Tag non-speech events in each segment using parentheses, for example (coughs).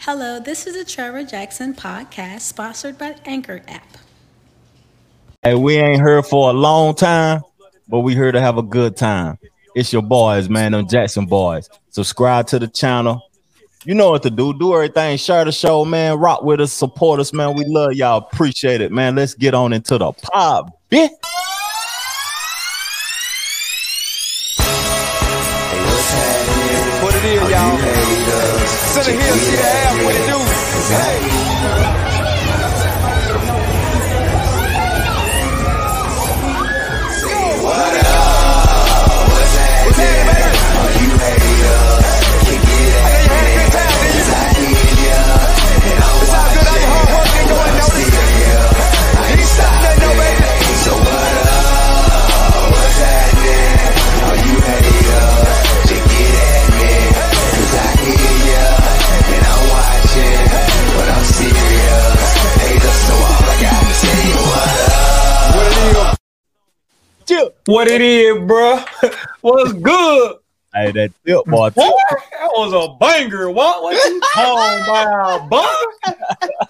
Hello, this is a Trevor Jackson podcast sponsored by Anchor app. Hey, we ain't heard for a long time, but we here to have a good time. It's your boys, man, them Jackson boys. Subscribe to the channel. You know what to do. Do everything. Share the show, man. Rock with us, support us, man. We love y'all. Appreciate it, man. Let's get on into the pod, bitch. Sit here, see the app, what it do? Hey. What it is, bro? (laughs) What's good? Hey, that tip boy. Boy, that was a banger. What was you talking about, boy?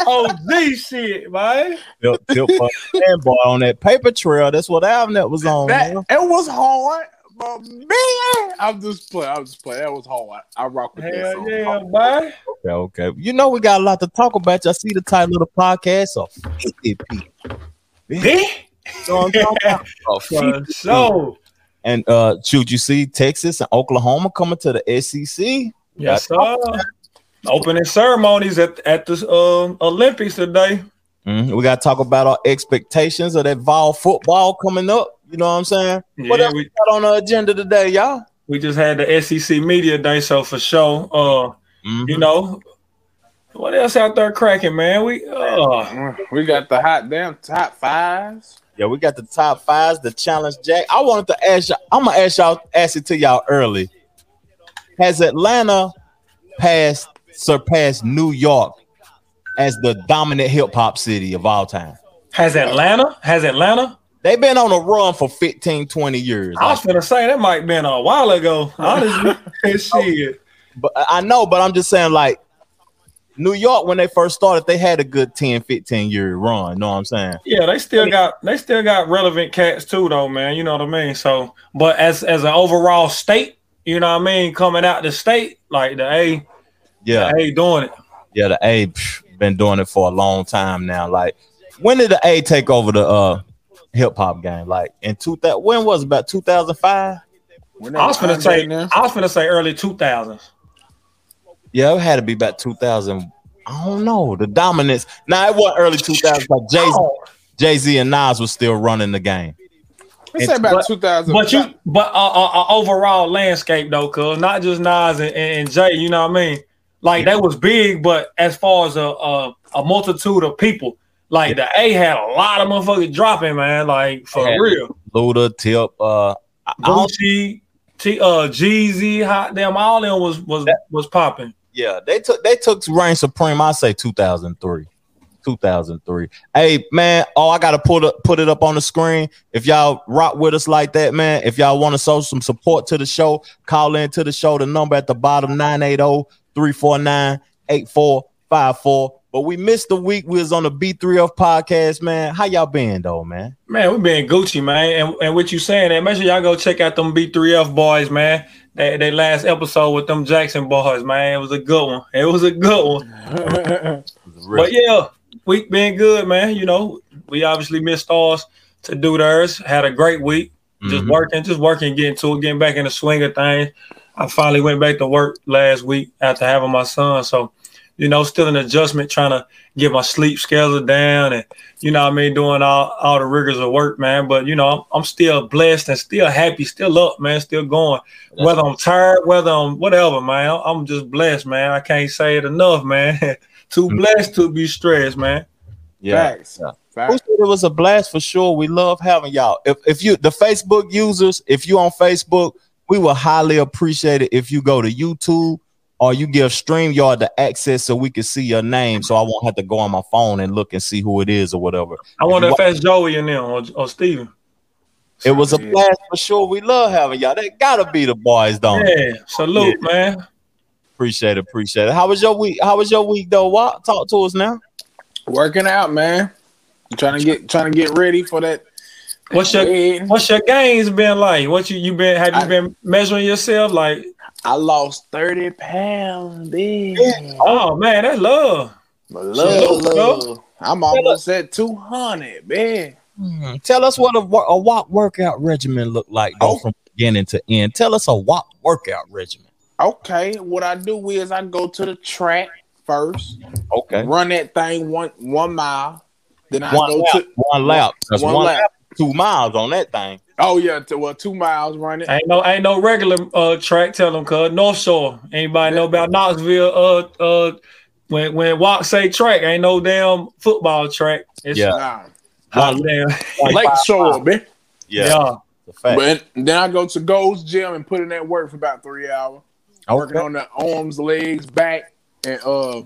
Oh, this shit, man. Tip, tip boy, on that paper trail. That's what album that was on. That man. it was hard, but man, I'm just playing. I'm just playing. That was hard. I rock with that Hell song. yeah, boy. Okay, okay. You know we got a lot to talk about. I see the title of the podcast. So 50 people. Yeah, You know what I'm talking about? (laughs) Oh, for 50 sure. And uh, shoot, you see Texas and Oklahoma coming to the SEC. Yes, sir. Opening ceremonies at, at the um, Olympics today. Mhm. We got to talk about our expectations of that Vol football coming up. You know what I'm saying? what Yeah, else we we, got on the agenda today, y'all? we just had the SEC media day, so for sure. Uh, Mhm. you know, what else out there cracking, man? We uh We got the hot damn top fives. Yeah, we got the top fives, the challenge jack. I wanted to ask y'all, I'm gonna ask y'all, ask it to y'all early. Has Atlanta passed surpassed New York as the dominant hip hop city of all time? has Atlanta? Has Atlanta? They've been on a run for 15, 20 years. I was gonna say that might have been a while ago. Honestly, (laughs) shit. but I know, but I'm just saying, like New York, when they first started, they had a good 10, 15 year run. You know what I'm saying? Yeah, they still got they still got relevant cats too, though, man. You know what I mean. So, but as as an overall state, you know what I mean, coming out the state, like the A, Yeah. the A doing it. Yeah, the A psh, been doing it for a long time now. Like, when did the A take over the uh hip hop game? Like in two thousand, when was it? about two thousand five? I was gonna say now. I was gonna say early two thousands. Yeah, it had to be about two thousand. I don't know the dominance. Now it wasn't early two thousands. Like Jay Oh, Jay Z and Nas was still running the game. Let's say about but- 2000. but you but uh, uh, uh, overall landscape though, cause not just Nas and, and, and Jay, you know what I mean? Like that was big, but as far as a a, a multitude of people, like the A had a lot of motherfuckers dropping, man. Like for Yeah. real. Luda, Tip, uh, I- I don't- Gucci, T, uh, Jeezy, hot damn, all them was was was popping. Yeah, they took they took reign supreme. I say two thousand three. 2003. Hey man, oh I gotta put put it up on the screen. If y'all rock with us like that, man. If y'all want to show some support to the show, call in to the show. The number at the bottom 980-349-8454. But we missed the week. We was on the B3F podcast, man. How y'all been though, man? Man, we been Gucci, man. And, and what you saying that, make sure y'all go check out them B3F boys, man. They, they last episode with them Jackson boys, man. It was a good one. It was a good one. (laughs) But yeah, week been good, man. You know, we obviously missed ours to do theirs. Had a great week. Just Mhm. working, just working, getting to it, getting back in the swing of things. I finally went back to work last week after having my son. So, you know, still an adjustment, trying to get my sleep schedule down and, you know what I mean, doing all, all the rigors of work, man. But, you know, I'm, I'm still blessed and still happy, still up, man, still going. whether I'm tired, whether I'm whatever, man, I'm just blessed, man. I can't say it enough, man. (laughs) Too mm-hmm. blessed to be stressed, man. Yeah. Facts. Yeah. Facts. it was a blast for sure? We love having y'all. If if you the Facebook users, if you on Facebook, we will highly appreciate it if you go to YouTube or you give StreamYard the access so we can see your name, so I won't have to go on my phone and look and see who it is or whatever. I wonder if that's Joey and them or, or Steven. It was a Yeah. blast for sure. We love having y'all. That gotta be the boys, don't it? Yeah, salute, man. Appreciate it, appreciate it. How was your week? How was your week though? What? Talk to us now. Working out, man. Trying to get trying to get ready for that. What's your. What's your gains been like? What you you been? Have you I- been measuring yourself? Like, I lost 30 pounds, big. oh man, that's love. Love, Salute, love. I'm almost at 200, man. Hmm, Tell us what a, a walk workout regimen look like though, Oh. from beginning to end. Tell us a walk workout regimen. Okay, what I do is I go to the track first, Okay. run that thing one one mile. Then I One go lap. to One lap. That's one one, lap. lap. Two miles on that thing. Oh yeah, to, well two miles running. Ain't no ain't no regular uh track. Tell them, cuz North Shore. Anybody know about Knoxville? Uh uh, when when walk say track, ain't no damn football track. It's Yeah. Nah. hot One- damn. Lake Shore, man. Yeah. yeah. It's. But then I go to Gold's Gym and put in that work for about three hours, I working on the arms, legs, back, and uh,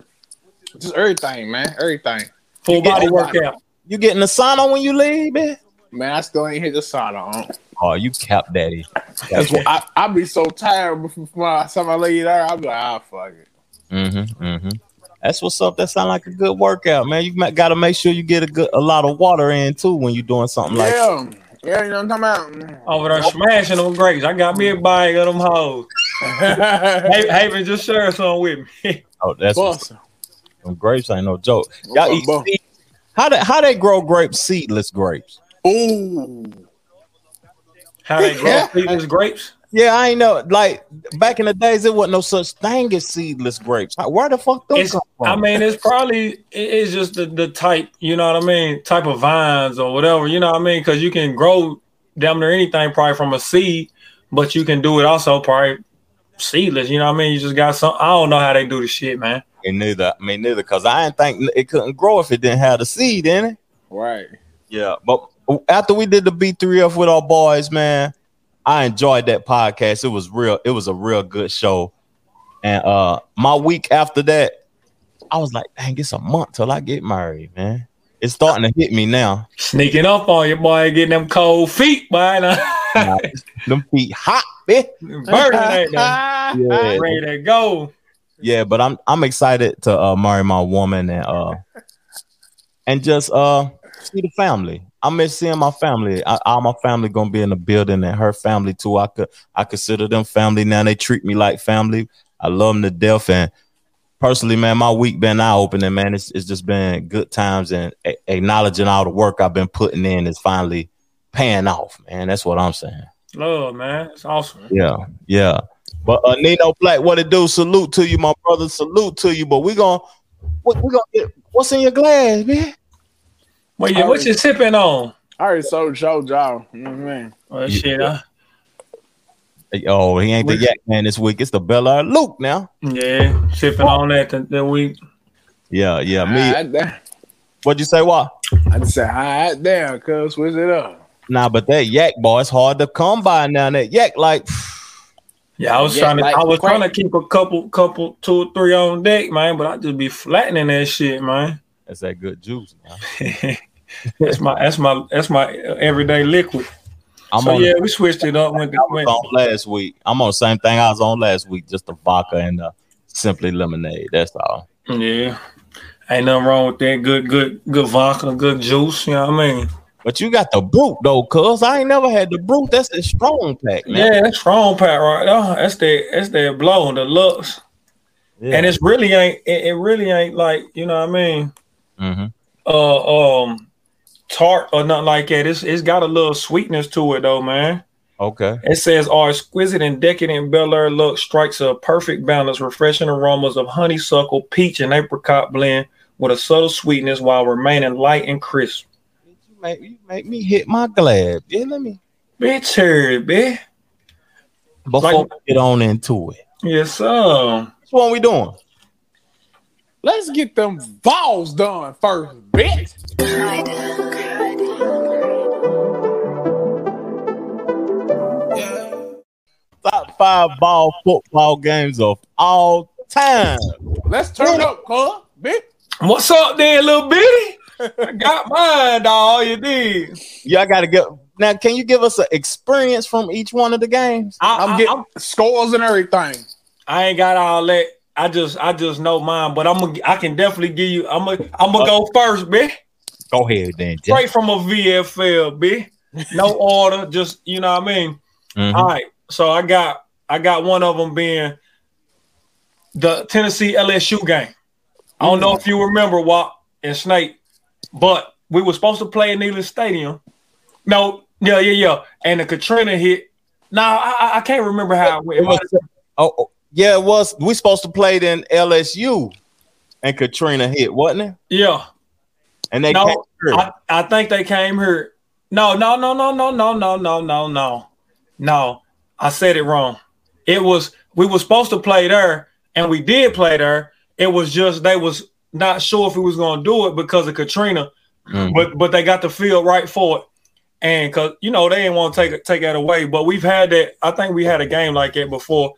just everything, man, everything. Full You body everybody. workout. You getting the sauna when you leave, man? Man, I still ain't hit the sauna on. Oh, you cap daddy. That's why I, I be so tired before my time I lay there. I be like, ah, fuck it. Mm-hmm, mm-hmm. That's what's up. That sound like a good workout, man. You got to make sure you get a good, a lot of water in too when you're doing something like. Yeah, yeah, you know what I'm talking about. Over there smashing them grapes. I got me a bag of them hoes. about. (laughs) Hey, Haven just share some with me. (laughs) Oh, that's what's Boss. them grapes ain't no joke. Y'all eat seed- how they how they grow grapes, seedless grapes? Ooh. How they grow seedless grapes? Yeah, I ain't know. Like back in the days, there wasn't no such thing as seedless grapes. How- Where the fuck those It's, come from? I mean, it's probably it's just the, the type, you know what I mean, type of vines or whatever, you know what I mean, because you can grow damn near anything probably from a seed, but you can do it also probably seedless. You know what I mean? You just got some. I don't know how they do the shit, man. Me neither. I mean, neither. Because I didn't think it couldn't grow if it didn't have the seed in it. Right. Yeah, but after we did the B3F with our boys, man, I enjoyed that podcast. It was real. It was a real good show. And uh my week after that, I was like, dang, it's a month till I get married, man. It's starting to hit me now. Sneaking up on you, boy, getting them cold feet, boy. (laughs) Nah, Them feet hot, man. Burning that thing. Yeah. Ready to go. Yeah, but I'm I'm excited to uh marry my woman and uh and just uh see the family. I miss seeing my family. I, all my family gonna be in the building and her family too. I could I consider them family now. They treat me like family. I love them to death and personally, man, my week been eye opening, man. It's it's just been good times and a- acknowledging all the work I've been putting in is finally paying off, man. That's what I'm saying. Love, man. It's awesome. Yeah, yeah. But uh, Nino Black, what it do? Salute to you, my brother. Salute to you. But we gonna what we gonna get? What's in your glass, man? Well, yeah, what you sipping on? I already sold show y'all. You know what I mean? Oh, well, shit, huh? Oh, he ain't the yak man this week. It's the Belaire Luxe now. Yeah, sipping on that the, the week. Yeah, yeah. Me. Hot. What'd you say? What? I just said hot damn, cuz switch it up. Nah, but that yak boy, it's hard to come by now. That yak, like, Yeah, I was Yeah, trying to like I was crack. trying to keep a couple couple two or three on deck, man, but I just be flattening that shit, man. That's that good juice. Man. (laughs) that's my that's my that's my everyday liquid. I'm so on. yeah, we switched it up. Went, I went, on last week. I'm on the same thing I was on last week, just the vodka and the simply lemonade. That's all. yeah, ain't nothing wrong with that. Good, good, good vodka, good juice. You know what I mean? But you got the Brut though, cuz I ain't never had the Brut. That's the strong pack, man. Yeah, that's strong pat right there. That's that that's that blow, the looks, Yeah. and it's really ain't it, it really ain't like you know what I mean. Hmm Uh, um, tart or nothing like that. It's it's got a little sweetness to it though, man. Okay. It says our exquisite and decadent Belaire Luxe strikes a perfect balance, refreshing aromas of honeysuckle, peach, and apricot blend with a subtle sweetness while remaining light and crisp. You make, you make me hit my glass. Yeah, let me Bitch, here, bitch. before Like- we get on into it. Yes, sir. Which one we doing? Let's get them balls done first, bitch. Top five ball football games of all time. Let's turn up, cuz, bitch. What's up there, little bitty? I (laughs) got mine, dog. You did. Y'all got to get now. Can you give us an experience from each one of the games? I, I'm I- getting I'm- scores and everything. I ain't got all that I just I just know mine, but I'm gonna I can definitely give you. I'm gonna I'm gonna go first, bitch. Go ahead then. Straight from a VFL, bitch. No (laughs) order, just you know what I mean. Mhm. All right, so I got I got one of them being the Tennessee LSU game. I don't know if you remember what and Snake, but we were supposed to play in Neyland Stadium. No, yeah, yeah, yeah. And the Katrina hit. No, I, I- I can't remember how it went. It It was- oh, oh, yeah, it was. We supposed to play it in LSU, and Katrina hit, wasn't it? yeah. And they No, came here. I, I think they came here. No, no, no, no, no, no, no, no, no, no. No, I said it wrong. It was we were supposed to play there, and we did play there. It was just they was not sure if we was gonna do it because of Katrina, Mhm. but but they got the field right for it. And cause you know they didn't want to take take that away. But we've had that. I think we had a game like that before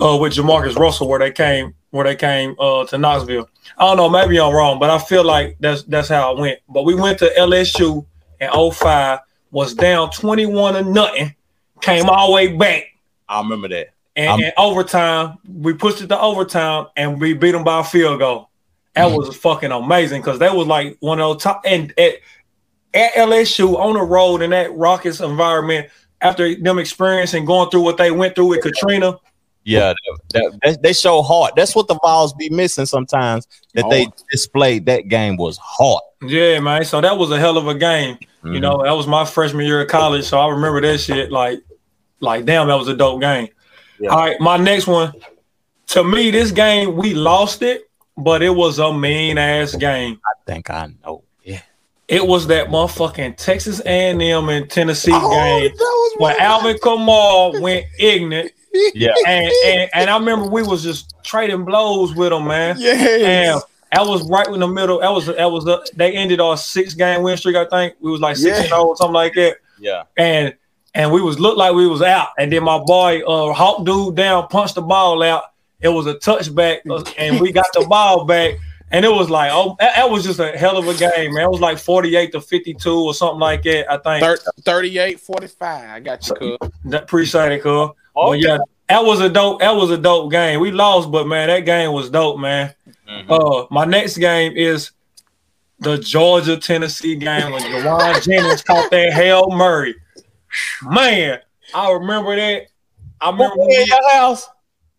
uh with JaMarcus Russell where they came where they came uh to Knoxville. I don't know, maybe I'm wrong, but I feel like that's that's how it went. But we went to LSU in 05, was down 21 to nothing, came all the way back. I remember that. And, and overtime, we pushed it to overtime and we beat them by a field goal. That Mhm. was fucking amazing because that was like one of those top and at, at LSU on the road in that raucous environment after them experiencing going through what they went through with Katrina. Yeah, that, that- they show heart. That's what the Vols be missing sometimes. That they displayed that game was hard. Yeah, man. So that was a hell of a game. You Mhm. know, that was my freshman year of college, so I remember that shit. Like, like damn, that was a dope game. Yeah. All right, my next one. To me, this game we lost it, but it was a mean ass game. I think I know. Yeah. It was that motherfucking Texas A&M and Tennessee Oh, game where Alvin Kamara went ignorant, Yeah. (laughs) and, and and I remember we was just trading blows with him, man. Yeah, Damn, that was right in the middle. That was that was the, they ended our six game win streak. I think we was like six Yeah. and zero, something like that. Yeah. And and we was looked like we was out. And then my boy uh Hawk dude down punched the ball out. It was a touchback, uh, and we got the ball back. And it was like, oh, that, that was just a hell of a game, man. It was like 48 to 52 or something like that. I think. Thir- 38 45. I got you, cuz. That- Appreciate it, cuz. Oh, But yeah, that was a dope. That was a dope game. We lost, but man, that game was dope, man. Mhm. Uh, my next game is the Georgia Tennessee game when Jauan (laughs) Jennings caught that Hail Murray. Man, I remember that. I remember. Who in your house?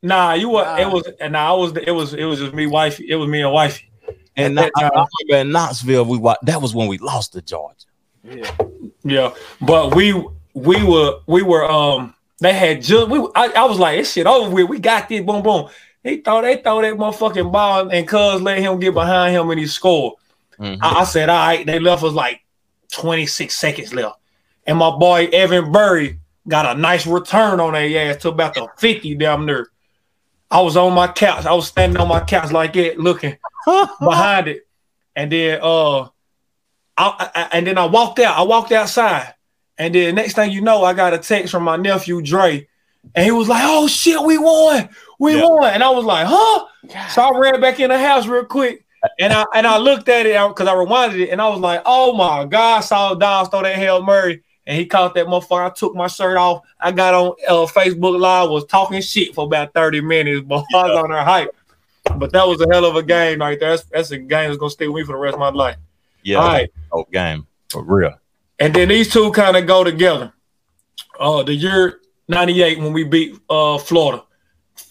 Nah, you were. Nah. It was. And nah, I was. It was. It was just me, wifey. It was me and wifey. And At I, that I remember in Knoxville, we wa- that was when we lost to Georgia. Yeah, yeah, but we we were we were um they had just we I, I was like this shit over with. We got this boom boom. He thought they throw that motherfucking ball and cuz let him get behind him and he scored. Mhm. I, I said, all right, they left us like 26 seconds left. And my boy Evan Berry got a nice return on their ass to about the 50 down there. I was on my couch. I was standing on my couch like that, looking (laughs) behind it. And then uh I, I and then I walked out. I walked outside. And then next thing you know, I got a text from my nephew Dre. And he was like, Oh shit, we won. We Yeah. won. And I was like, huh? So I ran back in the house real quick. And I and I looked at it because I rewinded it and I was like, oh my God, I saw Dobbs throw that Hail Murray and he caught that motherfucker. I took my shirt off. I got on uh, Facebook Live, was talking shit for about 30 minutes, but I was on there hype. But that was a hell of a game right there. That's, that's a game that's gonna stay with me for the rest of my life. Yeah. All right. Oh, game for real. And then these two kind of go together. Uh the year 98 when we beat uh Florida.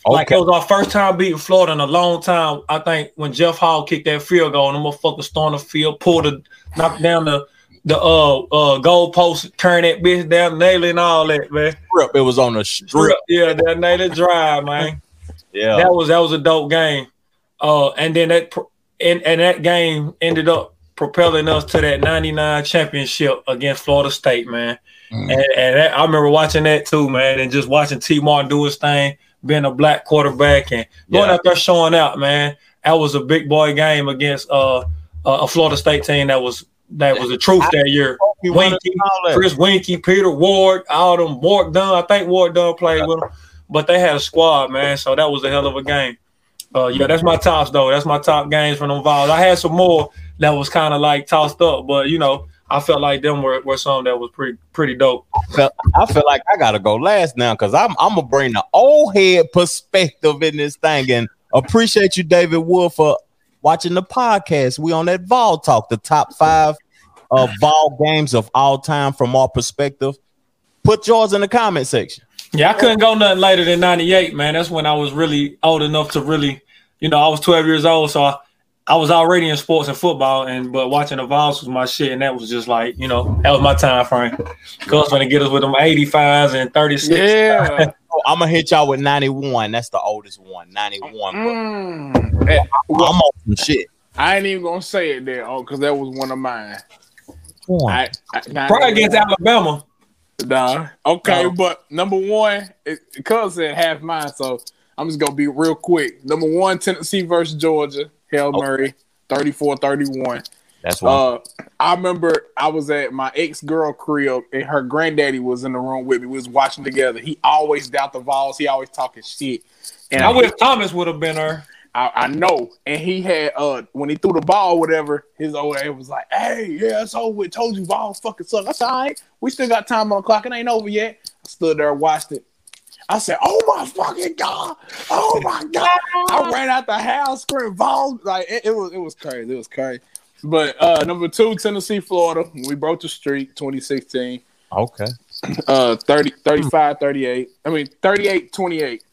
Like it was our first time beating Florida in a long time. I think when Jeff Hall kicked that field goal, and the motherfucker stormed the field, pulled the knocked down the the uh uh goal post, turned that bitch down, nail and all that, man. Strip, It was on the strip. Yeah, that nail it drive, man. Yeah. That was that was a dope game. Uh and then that and, and that game ended up propelling us to that 99 championship against Florida State, man. Mm. And, and that, I remember watching that too, man, and just watching Tee Martin do his thing, being a black quarterback and going Yeah. out there showing out, man. That was a big boy game against uh, a Florida State team that was that was the truth that year. We won it Weinke, and all that. Chris Weinke, Peter Warrick, all them Warrick Dunn. I think Warrick Dunn played with them, but they had a squad, man. So that was a hell of a game. Uh, yeah, that's my tops though. That's my top games from them Vols. I had some more that was kind of like tossed up, but you know, I felt like them were, were some that was pretty pretty dope. I feel like I gotta go last now because I'm I'm gonna bring the old head perspective in this thing. And Appreciate you, David Wood, for watching the podcast. We on that Vol Talk, the top five uh Vol games of all time from our perspective. Put yours in the comment section. Yeah, I couldn't go nothing later than 98, man. That's when I was really old enough to really, you know, I was 12 years old, so I, I was already in sports and football, and but watching the Vols was my shit, and that was just like, you know, that was my time frame. Cause when they get us with them 85s and 36. Yeah. (laughs) Oh, I'm gonna hit y'all with 91. That's the oldest one. 91. Mm. Eh, I'm well, on some shit. I ain't even gonna say it there, oh, because that was one of mine. One. I, I Probably against Alabama. Nah. Okay, No. but number one, it, cuz said half mine, so I'm just gonna be real quick. Number one, Tennessee versus Georgia, Hail Murray, 34-31. That's one. Uh, I remember I was at my ex girl crib and her granddaddy was in the room with me. We was watching together. He always doubt the Vols. He always talking shit. And I wish Thomas would have been there. I, I know. And he had uh when he threw the ball, whatever, his old ass was like, Hey, yeah, it's over with. Told you Vols fucking suck. I said, all right, we still got time on the clock. It ain't over yet. I stood there watched it. I said, Oh my fucking god! Oh (laughs) my god! I ran out the house screaming Vols. Like it, it was it was crazy. It was crazy. But uh number two, Tennessee, Florida. We broke the streak 2016. okay. Uh 30, 35, 38. I mean 38, 28.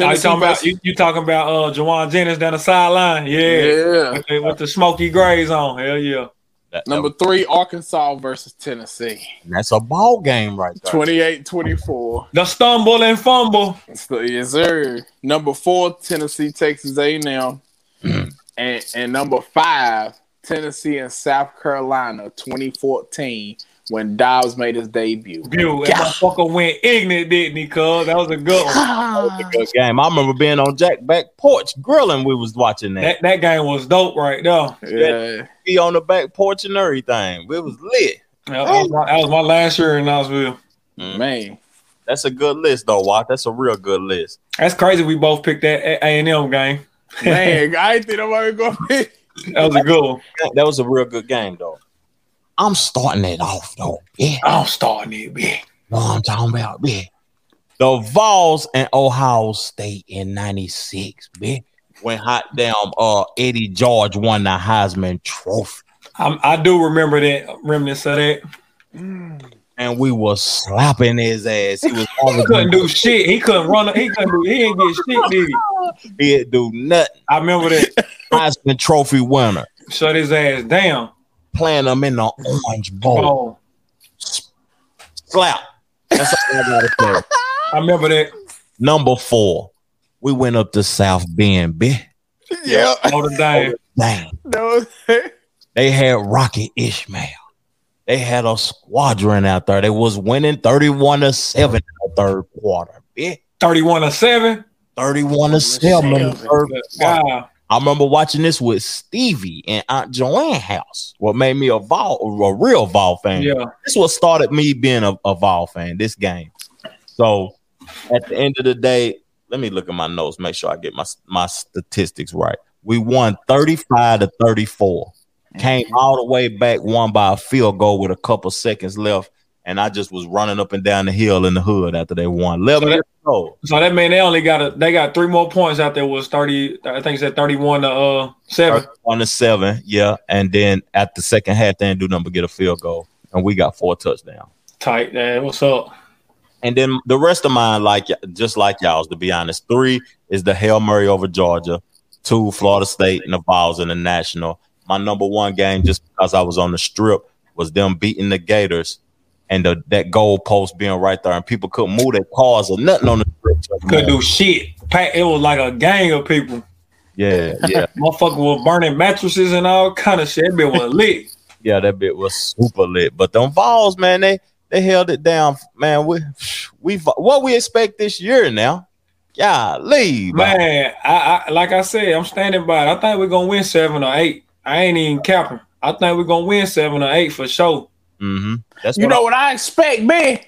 Are you talking about you, you talking about uh Jauan Jennings down the sideline? Yeah. yeah. With, the, with the smoky grays on. Hell yeah. That- Number three, Arkansas versus Tennessee. that's a ball game right there. 28 24. The stumble and fumble. So, yes, sir. Number four, Tennessee, Texas A&M. (clears throat) and, and number five, Tennessee and South Carolina, 2014, when Dobbs made his debut. View. That motherfucker went ignorant, didn't he, cuz? That was a good one. That was a good game. I remember being on Jack back porch grilling. We was watching that. That, that game was dope right there. Yeah. Be on the back porch and everything. It was lit. That was, my, that was my last year in Knoxville. Mm. Man. That's a good list, though, Watt. That's a real good list. That's crazy. We both picked that A and M game. Man, (laughs) I ain't think nobody going to pick. That was a good one. That was a real good game, though. I'm starting it off, though. Yeah, I'm starting it, man. know what I'm talking about. Yeah. The Vols and Ohio State in '96, man. When hot damn uh Eddie George won the Heisman Trophy, I'm, I do remember that remnants of that. and we was slapping his ass. He was (laughs) He couldn't do shit. He couldn't run. He couldn't do. He didn't get shit, did he? He didn't do nothing. I remember that. Heisman Trophy winner, Shut his ass down. Playing them in the Orange Bowl. Oh, Slap. That's all I gotta say. I remember that. Number four, we went up to South Bend, bitch. Yeah. Notre Dame. Dang. No. They had Rocket Ismail. They had a squadron out there. They was winning 31 to 7 in the third quarter. Bitch. 31 to 7. 31 to 7 in the third quarter. God. I remember watching this with Stevie and Aunt Joanne house. What made me a Vol, a real Vol fan. Yeah. This what started me being a, a Vol fan, this game. So at the end of the day, let me look at my notes, make sure I get my my statistics right. We won 35 to 34. Came all the way back, won by a field goal with a couple seconds left. And I just was running up and down the hill in the hood after they won. 11 So that- old. So that mean they only got a they got three more points out there was 30 I think it said 31 to uh 7. on the seven, yeah. And then at the second half, they didn't do number get a field goal, and we got four touchdowns. Tight, man. What's up? And then the rest of mine, like just like y'all's, to be honest. Three is the Hail Murray over Georgia. Two, Florida State and the Vols in the national. My number one game, just because I was on the strip, was them beating the Gators and the, that goal post being right there, and people couldn't move their cars or nothing on the strip. Couldn't do shit. It was like a gang of people. Yeah, yeah, (laughs) Motherfucker was burning mattresses and all kind of shit. That bit was lit. yeah. That bit was super lit. But them balls, man, they they held it down, man. We we what we expect this year now. Yeah, leave, Man, I, I like I said, I'm standing by it. I think we're gonna win seven or eight. I ain't even capping. I think we're gonna win seven or eight for sure. Mm-hmm. That's You what know what I expect, man?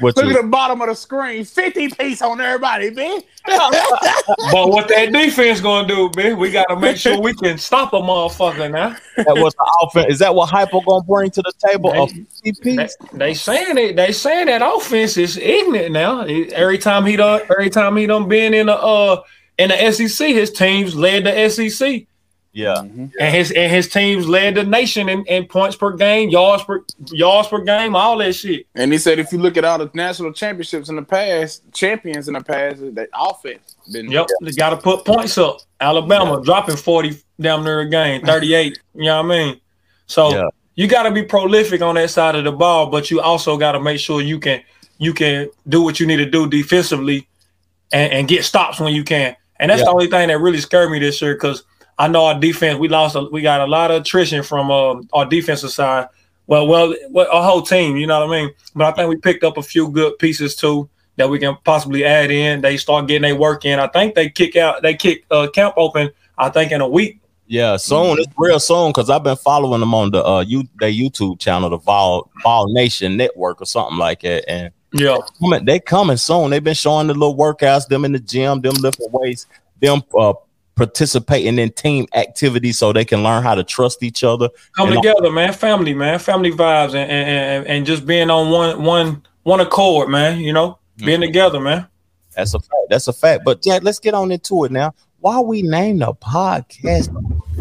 Look you- at the bottom of the screen. 50 piece on everybody, man. (laughs) (laughs) But what that defense gonna do, man? We gotta make sure we can stop a motherfucker now. that was the offense. Is that what Heupel gonna bring to the table? A They, 50 piece? they saying it. They saying that offense is ignorant now. Every time he done, every time he done been in a uh in the SEC, his teams led the SEC. Yeah. Mm-hmm. and his and his teams led the nation in, in points per game, yards per yards per game, all that shit. And he said if you look at all the national championships in the past, champions in the past, that offense been Yep, they got to put points up. Alabama dropping forty down there a game, thirty eight. (laughs) you know what I mean? So Yeah. you got to be prolific on that side of the ball, but you also got to make sure you can you can do what you need to do defensively and, and get stops when you can. And that's Yeah. the only thing that really scared me this year because I know our defense. We lost. A, we got a lot of attrition from uh, our defensive side. Well, well, well, our whole team. You know what I mean. But I think we picked up a few good pieces too that we can possibly add in. They start getting their work in. I think they kick out. They kick uh, camp open. I think in a week. Yeah, soon. It's real soon because I've been following them on the uh you their YouTube channel, the Vol Vol Nation Network or something like that. And Yeah. coming, they coming soon. They've been showing the little workouts, them in the gym, them lifting weights, them uh participating in team activities so they can learn how to trust each other. Come And- together, man. Family, man. Family vibes, and and, and and just being on one one one accord, man. You know, mm-hmm. being together, man. That's a fact. That's a fact. But Jack, let's get on into it now. Why we name the podcast?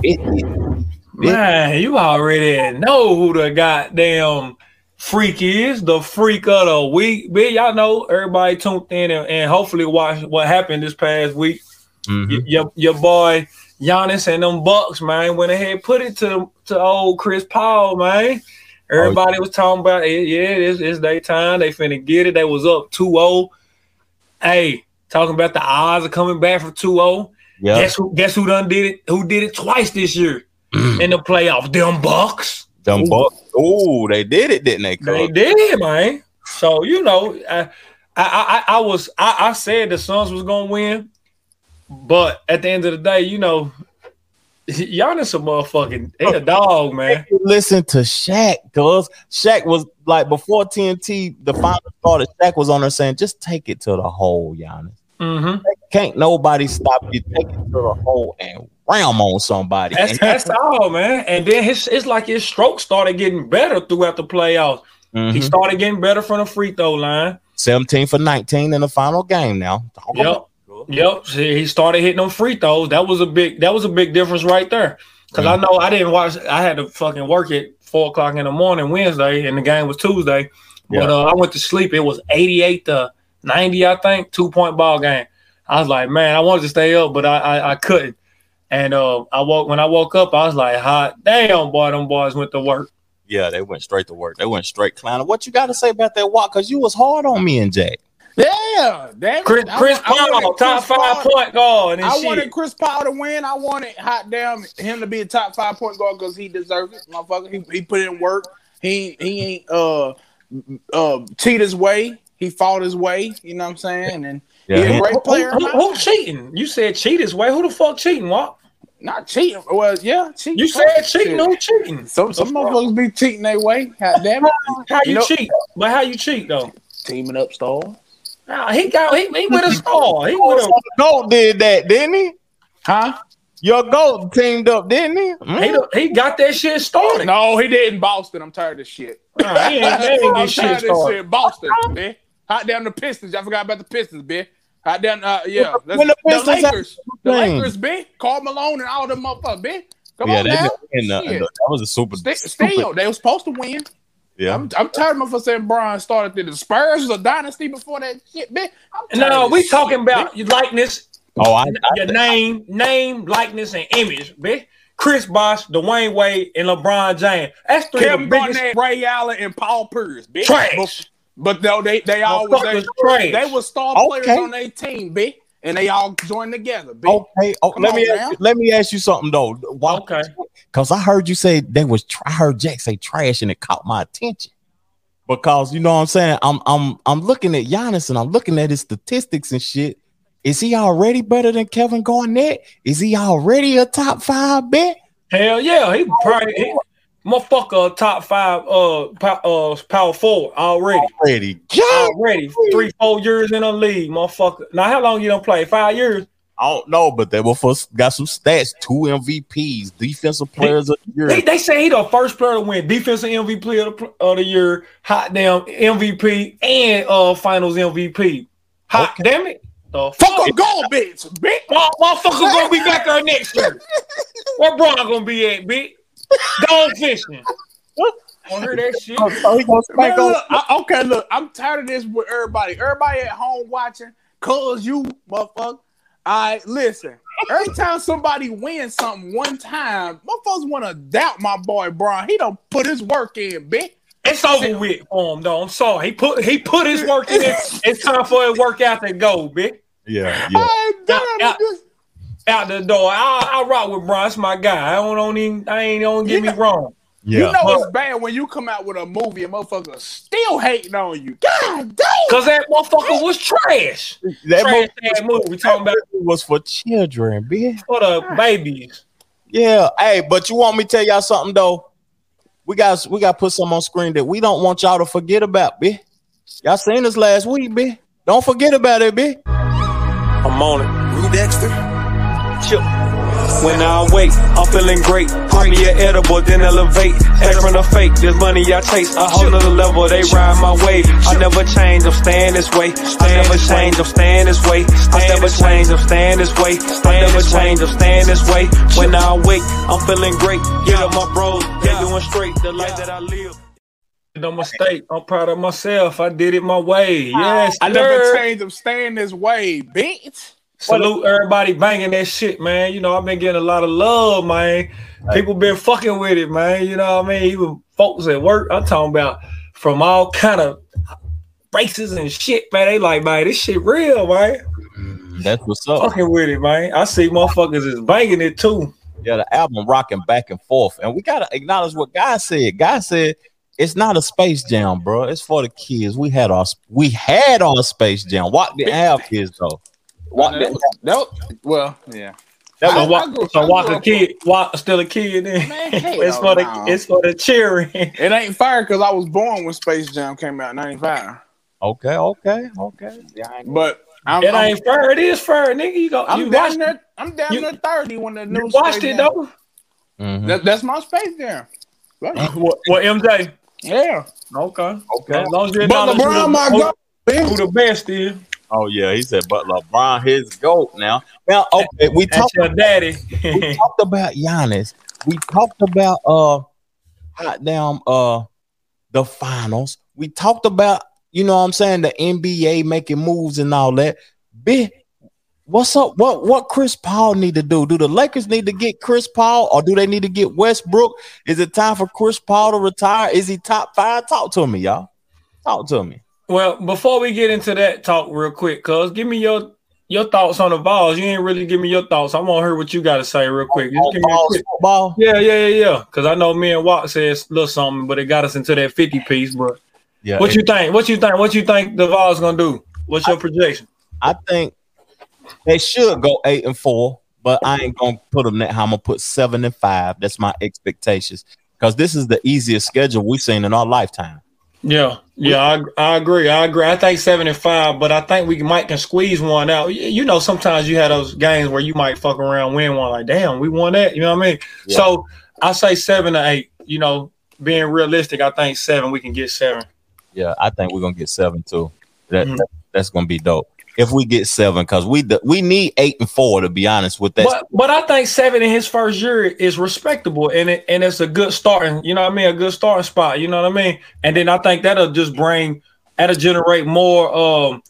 It, it- Man, you already know who the goddamn freak is, the freak of the week. Man, y'all know everybody tuned in and, and hopefully watch what happened this past week. Mhm. Y- Your, your boy Giannis and them Bucks, man, went ahead put it to to old Chris Paul, man. Everybody was talking about it. Yeah, it's, it's their time. They finna get it. They was up 2-0. Hey, talking about the odds of coming back from 2-0. yeah. Guess who guess who done did it? Who did it twice this year in the playoffs? Them Bucks. Them bucks. Oh, they did it, didn't they? They did, man. So you know, I I I, I was I, I said the Suns was gonna win, but at the end of the day, you know, (laughs) Giannis a motherfucking they a dog, (laughs) man. Listen to Shaq, cuz Shaq was like before TNT, the final started, Shaq was on there saying, just take it to the hole, Giannis. hmm Can't nobody stop you. Take it to the hole and ram on somebody. That's that's all, man. And then his it's like his stroke started getting better throughout the playoffs. He Mhm. started getting better from the free throw line. 17 for 19 in the final game now. Talk Yep. Yep, see, he started hitting them free throws. That was a big. That was a big difference right there. Because I know I didn't watch. I had to fucking work at four o'clock in the morning Wednesday, and the game was Tuesday. But Yeah. uh, I went to sleep. It was eighty-eight to ninety, I think, two point ball game. I was like, man, I wanted to stay up, but I I, I couldn't. And uh, I woke when I woke up, I was like, hot damn, boy, them boys went to work. Yeah, they went straight to work. They went straight clowning. What you got to say about that walk? Because you was hard on me and Jack. Yeah, damn it. Chris, I Chris I Paul, wanted top Chris five Paul- point guard, and I shit. wanted Chris Paul to win. I wanted hot damn him to be a top five point guard because he deserves it, motherfucker. He, he put in work. He he ain't uh uh cheat his way. He fought his way. You know what I'm saying? And Yeah, he's a great Who, player. who, who cheating? You said cheat his way. Who the fuck cheating? What? Not cheating. Well, yeah, cheating. You said cheating. No cheating? Some some motherfuckers be cheating their way. God damn it. How you, You know- cheat? But how you cheat though? Teaming up stars. Nah, he got he, he with a (laughs) star. He with a Goat did that, didn't he? Huh? Your goat teamed up, didn't he? he, he got that shit started. No, he didn't. Boston. I'm tired of shit. (laughs) Nah, he ain't, they ain't I'm get shit of shit. Boston, man. Hot down the Pistons. I forgot about the Pistons, man. Hot down, uh, yeah. When Let's- the the, Pistons have- Lakers. The Lakers, man. Karl Malone and all them motherfuckers, man. Come yeah, on they now. did win the, Shit. the- that was a super. St- stupid- Still, they were supposed to win. Yeah. I'm, I'm tired of motherfuckers saying Brian started the Spurs was a dynasty before that shit, man. I'm No, we talking shit, about man. your likeness, oh, I, your name, name, likeness, and image, bitch. Chris Bosh, Dwyane Wade, and LeBron James. That's three of the biggest Garnett, Ray Allen, and Paul Pierce, bitch. trash. But no, they they all was Motherfuckers they, trash. they were star Okay. players on their team, bitch. And they all join together, bitch. okay. Oh, let me ask you, let me ask you something though. Why? Okay. Because I heard you say they was. Tra- I heard Jack say trash, and it caught my attention. Because you know what I'm saying. I'm I'm I'm looking at Giannis and I'm looking at his statistics and shit. Is he already better than Kevin Garnett? Is he already a top five bet? Hell yeah, he probably he, motherfucker top five uh pow, uh power forward already. Already, God, Already three, four years in the league, motherfucker. Now how long you don't play? Five years? I don't know, but they were first got some stats. Two MVPs, defensive players of the year. They, they say he the first player to win defensive MVP of the, of the year, hot damn MVP, and uh finals MVP. Hot Okay. damn it. The Fuck garbage, bitch. Mo- Motherfucker gonna be back there next year. (laughs) Where Bron gonna be at, bitch? Dog fishing. Wanna hear that shit? Oh, so he gonna Man, spank on. look, I- okay, look, I'm tired of this with everybody. Everybody at home watching, cause you, motherfucker. All right, listen. Every time somebody wins something one time, motherfuckers want to doubt my boy Brian. He don't put his work in, bitch. It's over with for him, though. I'm sorry. He put he put his work in. It's time for his workout to go, bitch. Yeah, yeah. I ain't done Yeah, with this. Out the door. I I rock with Brian. That's my guy. I don't, don't even. I ain't don't get me wrong. Yeah. You know it's bad when you come out with a movie and motherfuckers still hating on you. God damn. Cause that motherfucker was trash. that trash movie ass movie. We talking about (laughs) was for children, bitch. for the babies. Yeah. Hey, but you want me to tell y'all something though? We got we got to put some on screen that we don't want y'all to forget about, bitch. Y'all seen this last week, bitch. Don't forget about it, bitch. I'm on it. Rue Dexter. Chill. When I wake, I'm feeling great. Pop me an edible, then elevate. Back from the fake, this money I chase. A whole nother level, they ride my way. I never change, I'm staying this way. I never change, I'm staying this way. I never change, I'm staying this way. I never change, I'm staying this way. When I wake, I'm feeling great. Get up my bros, yeah, doing straight. The life that I live. No mistake. I'm proud of myself. I did it my way. Yes, I never change. I'm staying this way, bitch. Salute everybody banging that shit, man. You know, I've been getting a lot of love, man. People been fucking with it, man. You know what I mean? Even folks at work, I'm talking about from all kind of races and shit, man. They like, man, this shit real, man. That's what's up. Fucking with it, man. I see motherfuckers is banging it too. Yeah, the album rocking back and forth, and we gotta acknowledge what God said. God said it's not a space jam, bro. It's for the kids. We had our we had our space jam. Walk didn't have kids though. Walk That didn't- that well, yeah. that So was- walk, I grew- so walk a up- kid, walk still a kid. Then Man, it's for the no. it's for the cheering. It ain't fair because I was born when Space Jam came out in '95. okay, okay, okay. Yeah, But I'm, It I'm, ain't fair. It is fair, nigga. You go. I'm you down watched, there. I'm down you- there 30 when the new you watched Space it Jam- though. Mhm. That, that's my Space Jam. Right. What, what MJ? Yeah. Okay. Okay. As long as you But LeBron, my who- God. Who the best is? Oh yeah, he said, but LeBron his goat now. Now, okay, we That's talked your daddy. we (laughs) talked about Giannis. We talked about uh hot damn uh the finals. We talked about, you know what I'm saying, the NBA making moves and all that. Big what's up? What what Chris Paul need to do? Do the Lakers need to get Chris Paul or do they need to get Westbrook? Is it time for Chris Paul to retire? Is he top five? Talk to me, y'all. Talk to me. Well, before we get into that talk real quick, cuz give me your your thoughts on the balls. You ain't really give me your thoughts. I want to hear what you got to say real quick. Just give me a quick. football. Yeah, yeah, yeah, yeah. Because I know me and Watt says a little something, but it got us into that 50 piece. But Yeah, what you think? What you think? What you think the Vols gonna do? What's your projection? I think they should go eight and four, but I ain't gonna put them that high. I'm gonna put seven and five. That's my expectations because this is the easiest schedule we've seen in our lifetime. Yeah, yeah, I, I agree. I agree. I think seven and five, but I think we might can squeeze one out. You know, sometimes you have those games where you might fuck around, win one. Like, damn, we won that. You know what I mean? Yeah. So I say seven to eight. You know, being realistic, I think seven. We can get seven. Yeah, I think we're gonna get seven too. That, Mhm. that- that's gonna be dope if we get seven because we we need eight and four to be honest with that. But but I think seven in his first year is respectable and it and it's a good starting, you know what I mean, a good starting spot, you know what I mean? And then I think that'll just bring that'll generate more um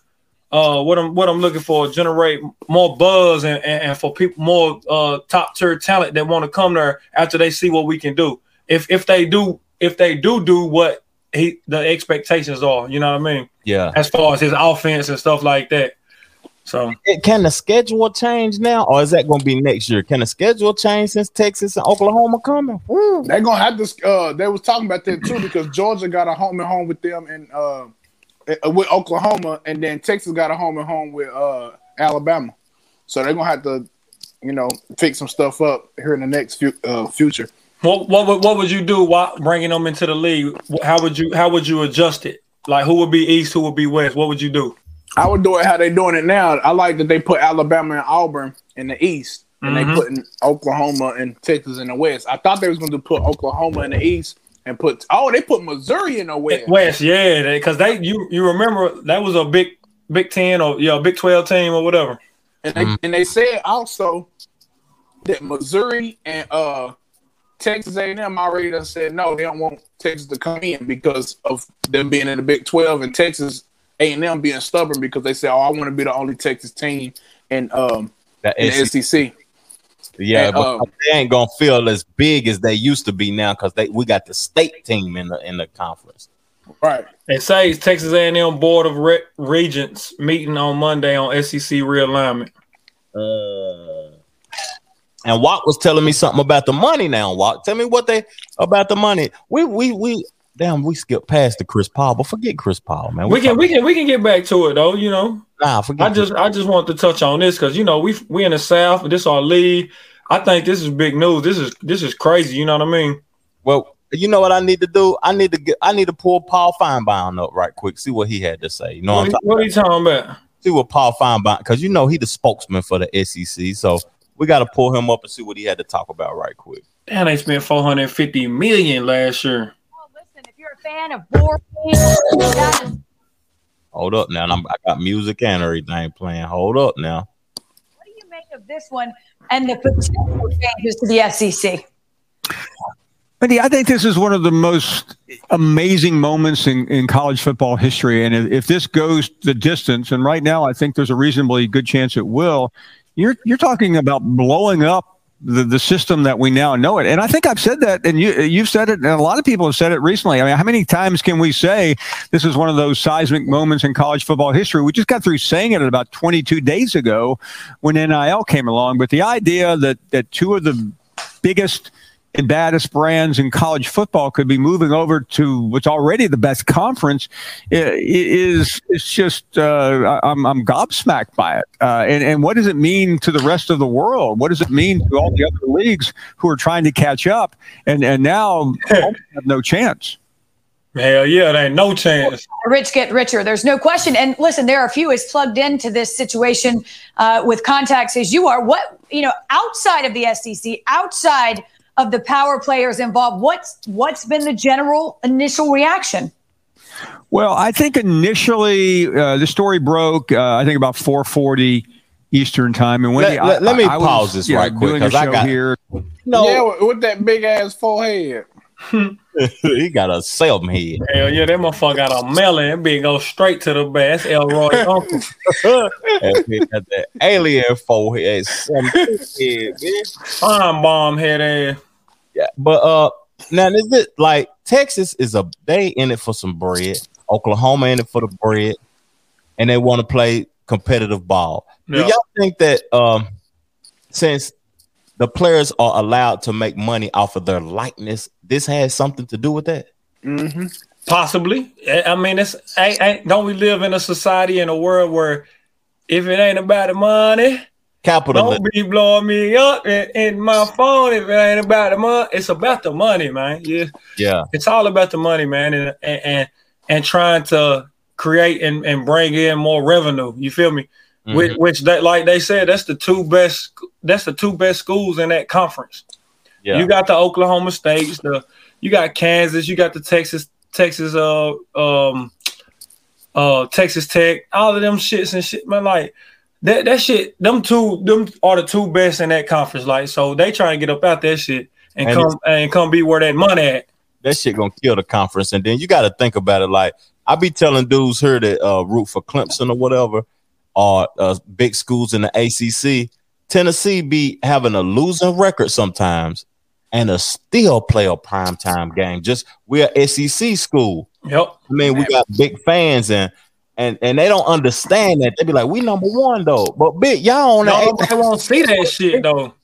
uh what I'm what I'm looking for, generate more buzz and, and, and for people more uh top tier talent that want to come there after they see what we can do. If if they do if they do do what he the expectations are, you know what I mean? yeah, As far as his offense and stuff like that. So can the schedule change now, or is that gonna be next year? Can the schedule change since Texas and Oklahoma coming? Woo. They're gonna have this. Uh, they was talking about that too because Georgia got a home and home with them and uh, uh, with Oklahoma, and then Texas got a home and home with uh, Alabama. So they're gonna have to, you know, fix some stuff up here in the next few, uh, future. What what would what would you do while bringing them into the league? How would you how would you adjust it? Like who would be East, who would be West? What would you do? I would do it how they're doing it now. I like that they put Alabama and Auburn in the East, and Mhm. they putting Oklahoma and Texas in the West. I thought they was gonna put Oklahoma in the East and put oh they put Missouri in the West. West, yeah, because they you you remember that was a big Big Ten or yeah, Big Twelve team or whatever. And they, and they said also that Missouri and uh Texas A&M already done said no, they don't want Texas to come in because of them being in the Big 12 and Texas A&M being stubborn because they say, "Oh, I want to be the only Texas team in um That in the SEC SEC." Yeah, And, but um, they ain't gonna feel as big as they used to be now because they we got the state team in the in the conference. Right. It says Texas A&M Board of Re- Regents meeting on Monday on SEC realignment. Uh, and Watt was telling me something about the money now. Watt, tell me what they about the money. We we we damn we skipped past the Chris Paul, but forget Chris Paul, man. We can we can we can get back to it though. You know, nah forget. I just I just want to touch on this because you know we we in the South. This our league. I think this is big news. This is this is crazy. You know what I mean? well, you know what I need to do? I need to get I need to pull Paul Finebaum up right quick. See what he had to say. You know what I'm What, talking what are you talking about? see what Paul Finebaum because you know he the spokesman for the SEC. So we got to pull him up and see what he had to talk about right quick. Damn, they spent four hundred fifty million last year. Well, listen, if you're a fan of board games, that is Hold up now. I'm, I got music and everything playing. Hold up now. what do you make of this one and the potential changes to the SEC? But I think this is one of the most amazing moments in, in college football history. And if, if this goes the distance, and right now I think there's a reasonably good chance it will, you're you're talking about blowing up the, the system that we now know it. And I think I've said that, and you you've said it, and a lot of people have said it recently. I mean, how many times can we say this is one of those seismic moments in college football history? We just got through saying it about 22 days ago when NIL came along. But the idea that that two of the biggest baddest brands in college football could be moving over to what's already the best conference i- i- is it's just uh, I'm, I'm gobsmacked by it. Uh, and, and what does it mean to the rest of the world? What does it mean to all the other leagues who are trying to catch up and, and now (laughs) have no chance? Hell yeah, there ain't no chance. The rich get richer. There's no question. And listen, there are a few as plugged into this situation uh, with contacts as you are. What you know, outside of the SEC, outside of the power players involved, what's what's been the general initial reaction? Well, I think initially uh, the story broke. Uh, I think about 4:40 Eastern time, and when Let- let- let me pause this right quick, because I show got- here. No, Yeah, with, with that big ass forehead. (laughs) (laughs) he got a self head. Hell yeah, that motherfucker got a melon. That bitch go straight to the best. Elroy uncle. That got that alien forehead. Some head, bitch. Finebaum head ass. Yeah, but uh, now is it like Texas is a they in it for some bread. Oklahoma in it for the bread, and they want to play competitive ball. Do y'all think that um, since the players are allowed to make money off of their likeness, this has something to do with that? Mm-hmm. Possibly. I I mean, it's ain't, ain't, don't we live in a society in a world where if it ain't about the money, Capitalism. don't be blowing me up in, in my phone. If it ain't about the money, it's about the money, man. Yeah, Yeah, it's all about the money, man, and and and, and trying to create and, and bring in more revenue. You feel me? Mhm. Which, which they, like they said, that's the two best. That's the two best schools in that conference. yeah. You got the Oklahoma States, the you got Kansas, you got the Texas, Texas, uh, um, uh, Texas Tech, all of them shits and shit, man. Like that, that shit, them two, them are the two best in that conference. Like, so they try and get up out that shit and, And come and come be where that money at. that shit gonna kill the conference. And then you got to think about it. Like I be telling dudes here that uh, root for Clemson or whatever, or uh, big schools in the ACC. Tennessee be having a losing record sometimes, and a still play a primetime game. Just we're SEC school. Yep. I mean, we got big fans and. And, and they don't understand that they be like we number one though, but big y'all on No, that they won't see that shit though.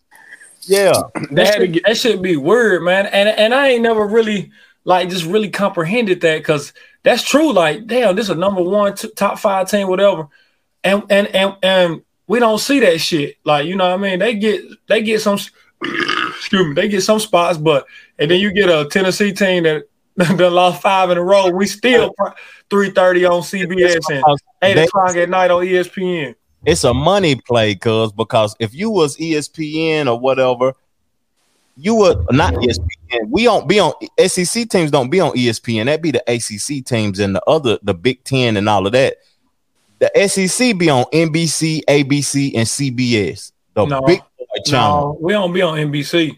yeah They had to should, get that should be weird, man. And and I ain't never really like just really comprehended that because that's true. Like, damn, this is a number one t- top five team, whatever. And and and and we don't see that shit. Like, you know what I mean? They get they get some (coughs) excuse me, they get some spots, but and then you get a Tennessee team that (laughs) that lost five in a row. We still three thirty on CBS and eight o'clock at night on ESPN. it's a money play, cuz because if you was ESPN or whatever, you would not ESPN. We don't be on SEC teams don't be on ESPN. That'd be the ACC teams and the other the Big Ten and all of that. The SEC be on NBC, ABC, and CBS. The No. big boy channel. No, we don't be on NBC.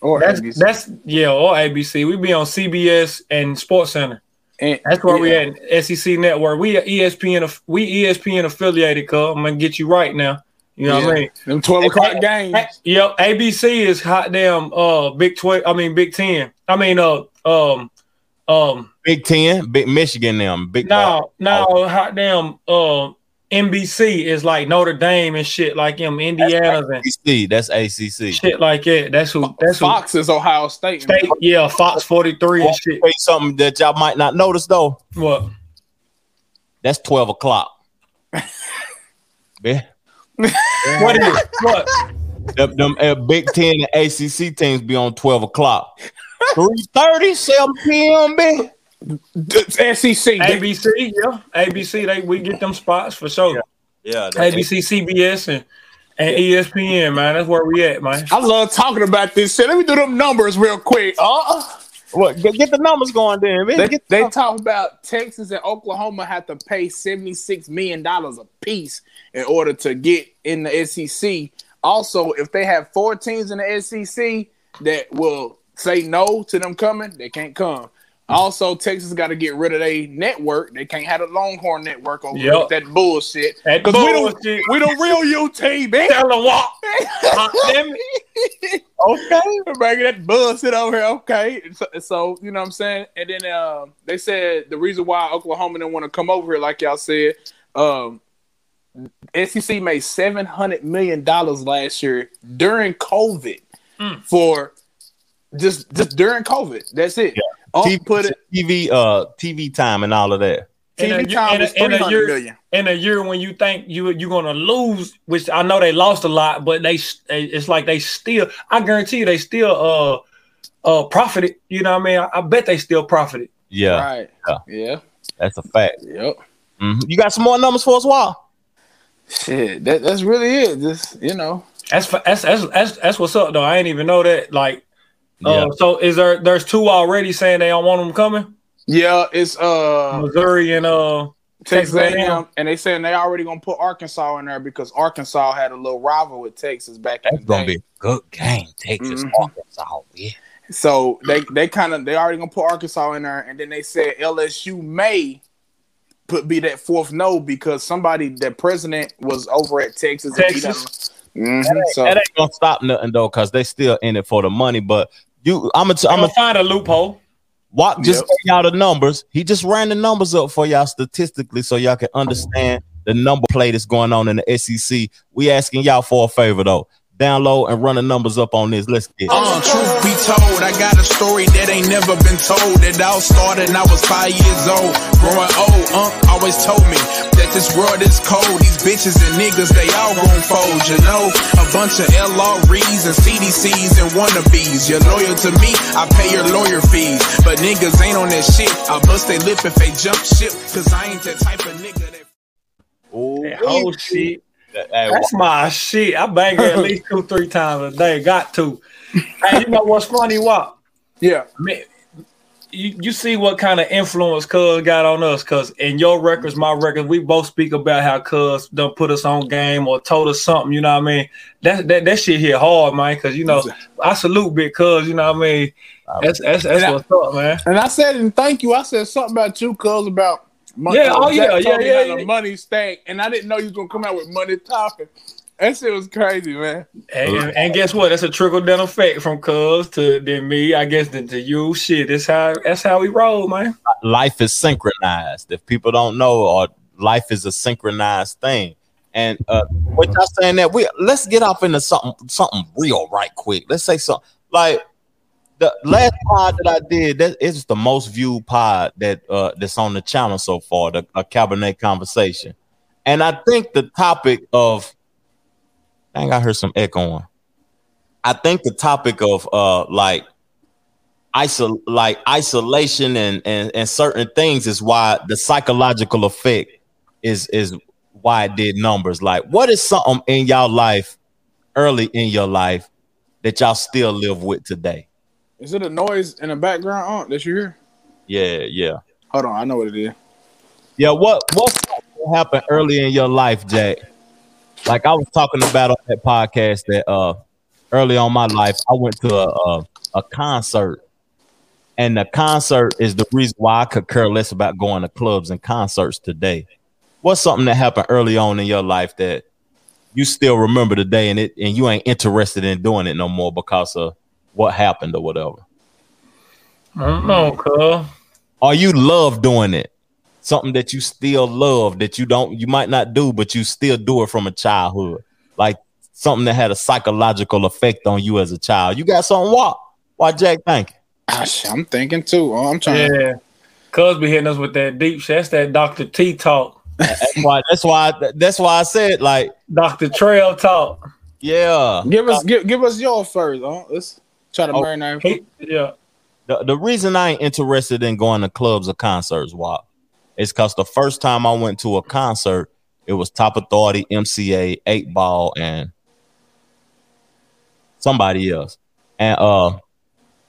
Or That's NBC. that's yeah, or ABC. We be on CBS and Sports Center. And- That's where we yeah. at SEC Network. We are ESPN. We ESPN affiliated. Cuz I'm gonna get you right now. You know what I Yeah. mean? Them twelve o'clock games. A- Yep. ABC is hot damn. Uh, Big Twelve. I mean Big Ten. I mean uh um um Big Ten, Big Michigan, them big. now now hot damn uh NBC is like Notre Dame and shit like them Indiana and ACC, that's ACC. shit like that. That's who. That's. Fox is Ohio State. State, yeah, Fox 43 and shit. Tell something that y'all might not notice though. What? That's twelve o'clock. (laughs) yeah. What is it? What? Them, them uh, Big Ten and ACC teams be on twelve o'clock. 3.30, 7 p.m. B. SEC. ABC, yeah. ABC, they we get them spots for sure. Yeah, ABC, CBS, and, and ESPN, man. That's where we at, man. I love talking about this shit. Let me do them numbers real quick. Uh, What? Get, get the numbers going, then. Man. they, Get they talk about Texas and Oklahoma have to pay $76 million a piece in order to get in the SEC. Also, if they have four teams in the SEC that will say no to them coming, they can't come. Also, Texas got to get rid of their network. They can't have a Longhorn network over Yep. with that bullshit. That Because we don't, we the real UT, man. (laughs) Tell them what. Uh, (laughs) okay, we're bringing that bullshit over here. Okay, so, so you know what I'm saying. And then um, they said the reason why Oklahoma didn't want to come over here, like y'all said, um, SEC made seven hundred million dollars last year during COVID Mm. for just just during COVID. That's it. Oh, TV, put it TV, uh, TV time and all of that. in a- TV time in a- was in a year- million. in a year when you think you you're gonna lose, which I know they lost a lot, but they it's like they still. I guarantee you they still uh uh profited. You know what I mean? I, I bet they still profited. Yeah, Right. Yeah. Yeah. that's a fact. Yep. Mhm. You got some more numbers for us, Wall? Shit. That, that's really it. Just you know. That's fa- that's that's that's, that's what's up though. I ain't even know that. Like, uh, Yeah. so is there? There's two already saying they don't want them coming. Yeah, it's uh Missouri and uh Texas Texas A&M, A&M. and they saying they already gonna put Arkansas in there because Arkansas had a little rival with Texas back in That's the gonna day. be a good game. Texas, Mhm. Arkansas. Yeah. So they they kind of they already gonna put Arkansas in there, and then they said LSU may put be that fourth no because somebody that president was over at Texas. and he Texas. done- Mhm, so That ain't gonna stop nothing though, cause they still in it for the money. But you, I'm gonna, I'm I'm gonna gonna find a loophole. Walk just Yep. gave y'all the numbers. He just ran the numbers up for y'all statistically so y'all can understand the number play that's going on in the SEC. We asking y'all for a favor though. Download and run the numbers up on this. Let's get it. Uh, truth be told, I got a story that ain't never been told. It all started and I was five years old. Growing old, Unc always told me that this world is cold. These bitches and niggas, they all gon' fold, you know. A bunch of LREs and CDCs and wannabes. You're loyal to me, I pay your lawyer fees. But niggas ain't on that shit. I bust they lip if they jump ship. Cause I ain't that type of nigga that Ooh, That whole shit. Hey, That's my shit. I bang it at least two, three times a day. Got to. hey, you know what's funny? What? yeah, Man, you, you see what kind of influence Cuz got on us? Cause in your records, my records, we both speak about how Cuz done put us on game or told us something. You know what I mean? That that, that shit hit hard, man. Cause you know I salute big Cuz. You know what I mean? That's that's that's Yeah. what's up, man. and I said and thank you. I said something about you, cuz about money. Yeah, oh, Jack yeah, told yeah, me yeah, the yeah. money stack, and I didn't know you was gonna come out with money talking. That shit was crazy, man. And, and- and guess what? That's a trickle down effect from Cuz to then me. I guess to, to you. Shit, that's how that's how we roll, man. life is synchronized. If people don't know, or life is a synchronized thing. And uh what y'all saying that we let's get off into something something real right quick. Let's say something like the last pod that I did, that is the most viewed pod that uh that's on the channel so far, the a Cabernet conversation. And I think the topic of dang, I heard some echoing. I think the topic of uh like isol like isolation and, and and certain things is why the psychological effect is is why it did numbers. Like, what is something in y'all life, early in your life, that y'all still live with today? Is it a noise in the background Aunt, that you hear? Yeah, yeah, Hold on, I know what it is. yeah. What what happened early in your life, Jack? Like I was talking about on that podcast that uh early on my life, I went to a a, a concert, and the concert is the reason why I could care less about going to clubs and concerts today. What's something that happened early on in your life that you still remember today, and it and you ain't interested in doing it no more because of what happened or whatever? I don't know, cuz. or you love doing it something that you still love that you don't you might not do but you still do it from a childhood like something that had a psychological effect on you as a child you got something what why jack thank Ah, I'm thinking too. Oh, I'm trying. Yeah. Cuz be hitting us with that deep shit. That's that Dr. T talk. that's why that's why that's why i said like Dr. Trail talk. yeah Give us give, give us yours first. Huh? Let's try to Oh, marinate. He, yeah. the, the reason i ain't interested in going to clubs or concerts why is because the first time i went to a concert it was top authority mca eight ball and somebody else. And uh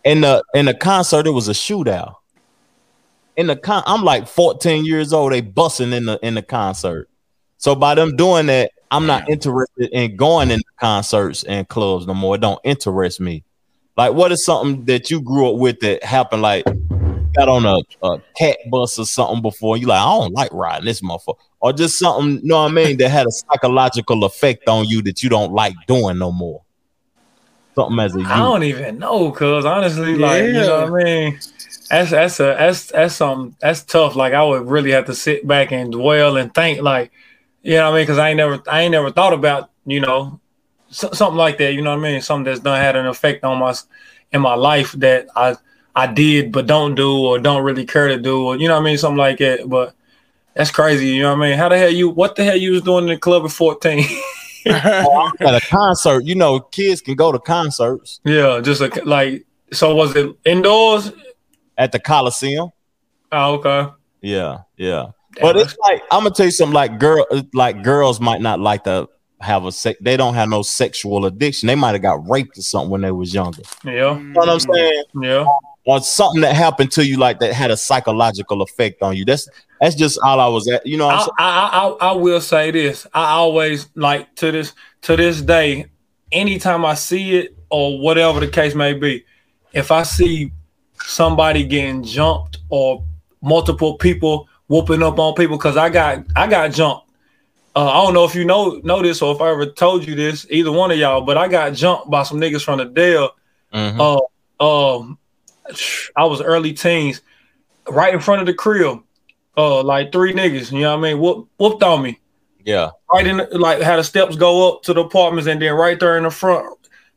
in the in the concert it was a shootout. In the con i'm like 14 years old they busting in the in the concert. So by them doing that i'm not interested in going in concerts and clubs no more. It don't interest me like what is something that you grew up with that happened like got on a, a cat bus or something before? You like i don't like riding this motherfucker. Or just something you know what i mean that had a psychological effect on you that you don't like doing no more. Something as a I youth. don't even know, cuz honestly, like you know what I mean. That's that's a that's that's something that's tough. Like I would really have to sit back and dwell and think, like you know what I mean, because I ain't never I ain't never thought about you know so, something like that. You know what I mean? Something that's done had an effect on my in my life that I I did but don't do or don't really care to do or you know what I mean, something like that. But that's crazy. You know what I mean? How the hell you? What the hell you was doing in the club at fourteen? (laughs) Oh, at a concert you know kids can go to concerts yeah, just like like. So was it indoors? at the coliseum Oh, okay. Yeah, yeah. Damn, but it's like I'm gonna tell you something. Like girl, like girls might not like to have a sex. They don't have no sexual addiction. They might have got raped or something when they was younger. Yeah, You know what I'm saying? yeah. Or something that happened to you like that had a psychological effect on you. That's that's just all I was at. You know what I'm I, saying? I, I I will say this. I always like to this to this day. Anytime I see it or whatever the case may be, if I see somebody getting jumped or multiple people whooping up on people, because I got I got jumped. Uh, I don't know if you know know this or if I ever told you this, either one of y'all, but I got jumped by some niggas from the Dale. Mhm. Uh, um, I was early teens, right in front of the crib. Uh, like three niggas, you know what I mean? Whoop, whooped on me. yeah. Right in, the, like, how the steps go up to the apartments, and then right there in the front,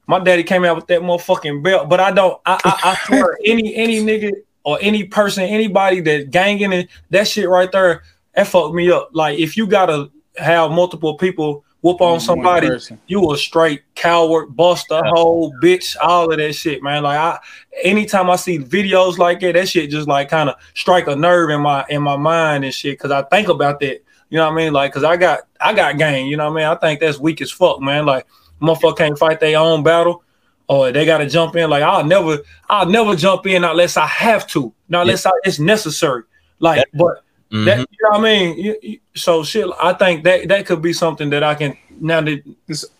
my daddy came out with that motherfucking belt. But I don't, I, I, I swear, (laughs) any any nigga or any person, anybody that ganging and that shit right there, that fucked me up. Like, if you gotta have multiple people whoop on somebody, you a straight coward, buster, hoe, bitch, all of that shit, man. Like I anytime I see videos like that, that shit just like kind of strike a nerve in my in my mind and shit. Cause I think about that. You know what I mean? Like, cause I got I got game, you know what I mean? I think that's weak as fuck, man. Like motherfucker can't fight their own battle. Or they gotta jump in. Like I'll never, I'll never jump in unless I have to, not unless I, it's necessary. Like, but Mhm. that you know what I mean. You- you- so shit, I think that that could be something that I can now that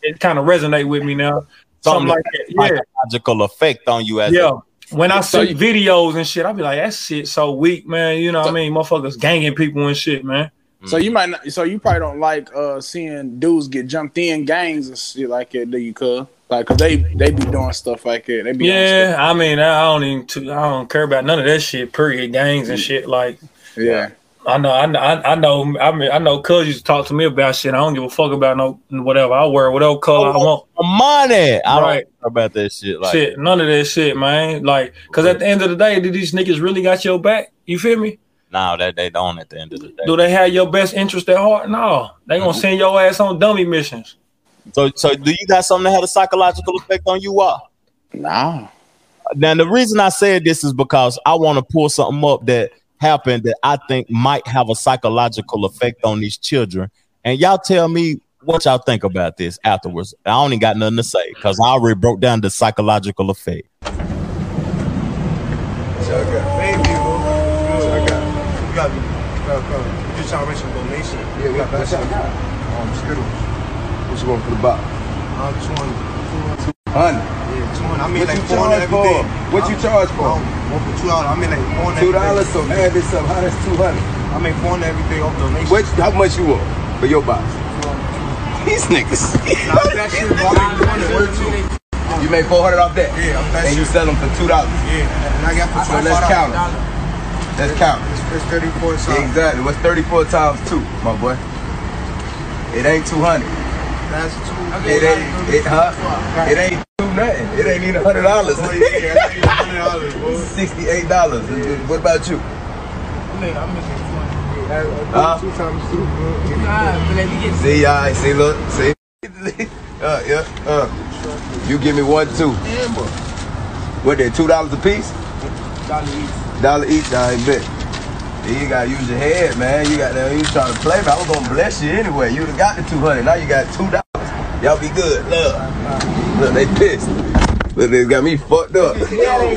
it kind of resonate with me now. Something, Something like that. Yeah, Psychological effect on you as yeah. a, When I So see videos and shit, I be like, that shit so weak, man. You know what I mean? Motherfuckers ganging people and shit, man. So you might not. So you probably don't like uh seeing dudes get jumped in gangs and shit like that. Do you, cuz? Like, cause they they be doing stuff like that. They be Yeah, I mean, I don't even, too, I don't care about none of that shit. Period, gangs and shit. Like, yeah. I know, I know, I know. I mean, I know. Cuz used to talk to me about shit. I don't give a fuck about no whatever. I wear whatever color I oh, want. money. I Right. don't care about that shit. Like shit, none of that shit, man. Like, cause at the end of the day, do these niggas really got your back? You feel me? now that they don't at the end of the day. Do they have your best interest at heart? No, they gonna send your ass on dummy missions. So so do you got something that had a psychological effect on you? What? Nah. Now the reason I said this is because I want to pull something up that happened that I think might have a psychological effect on these children. And y'all tell me what y'all think about this afterwards. I only got nothing to say because I already broke down the psychological effect. Baby. I got. You got me. Come, come. just trying to make some donation. Yeah, we got that shot. Um, Skittles. What you want for the box? Uh, 200. 100. Yeah, 200. I mean, What like you charge for? What you charge for? One for two dollars. I mean, like 400 Two dollars, so add this up. How that's two hundred? I make 400 every day off donation. Which how much you want for your box? These niggas. (laughs) Nah, that shit, bro, I make 400 work too. You make four hundred off that? Yeah, that And you sell them for two dollars. Yeah, and I got for So let's count it. Let's count it. It's 34 something. Exactly. What's 34 times 2, my boy? It ain't 200. That's two. It ain't, it, huh? It ain't two nothing. It ain't even $100. Yeah, that's $100, $68. What about you? Huh? Two times two, bro. See, I see, look, see. (laughs) uh, yeah, uh. You give me one, two. What, they $2 a piece? Dollar each, Dollar each, I ain't bet. You gotta use your head, man. You got to, you trying to play, but I was gonna bless you anyway. You'd have got the 200. Now you got $2. Y'all be good. Look. Look, they pissed. Look, they got me fucked up. This dollar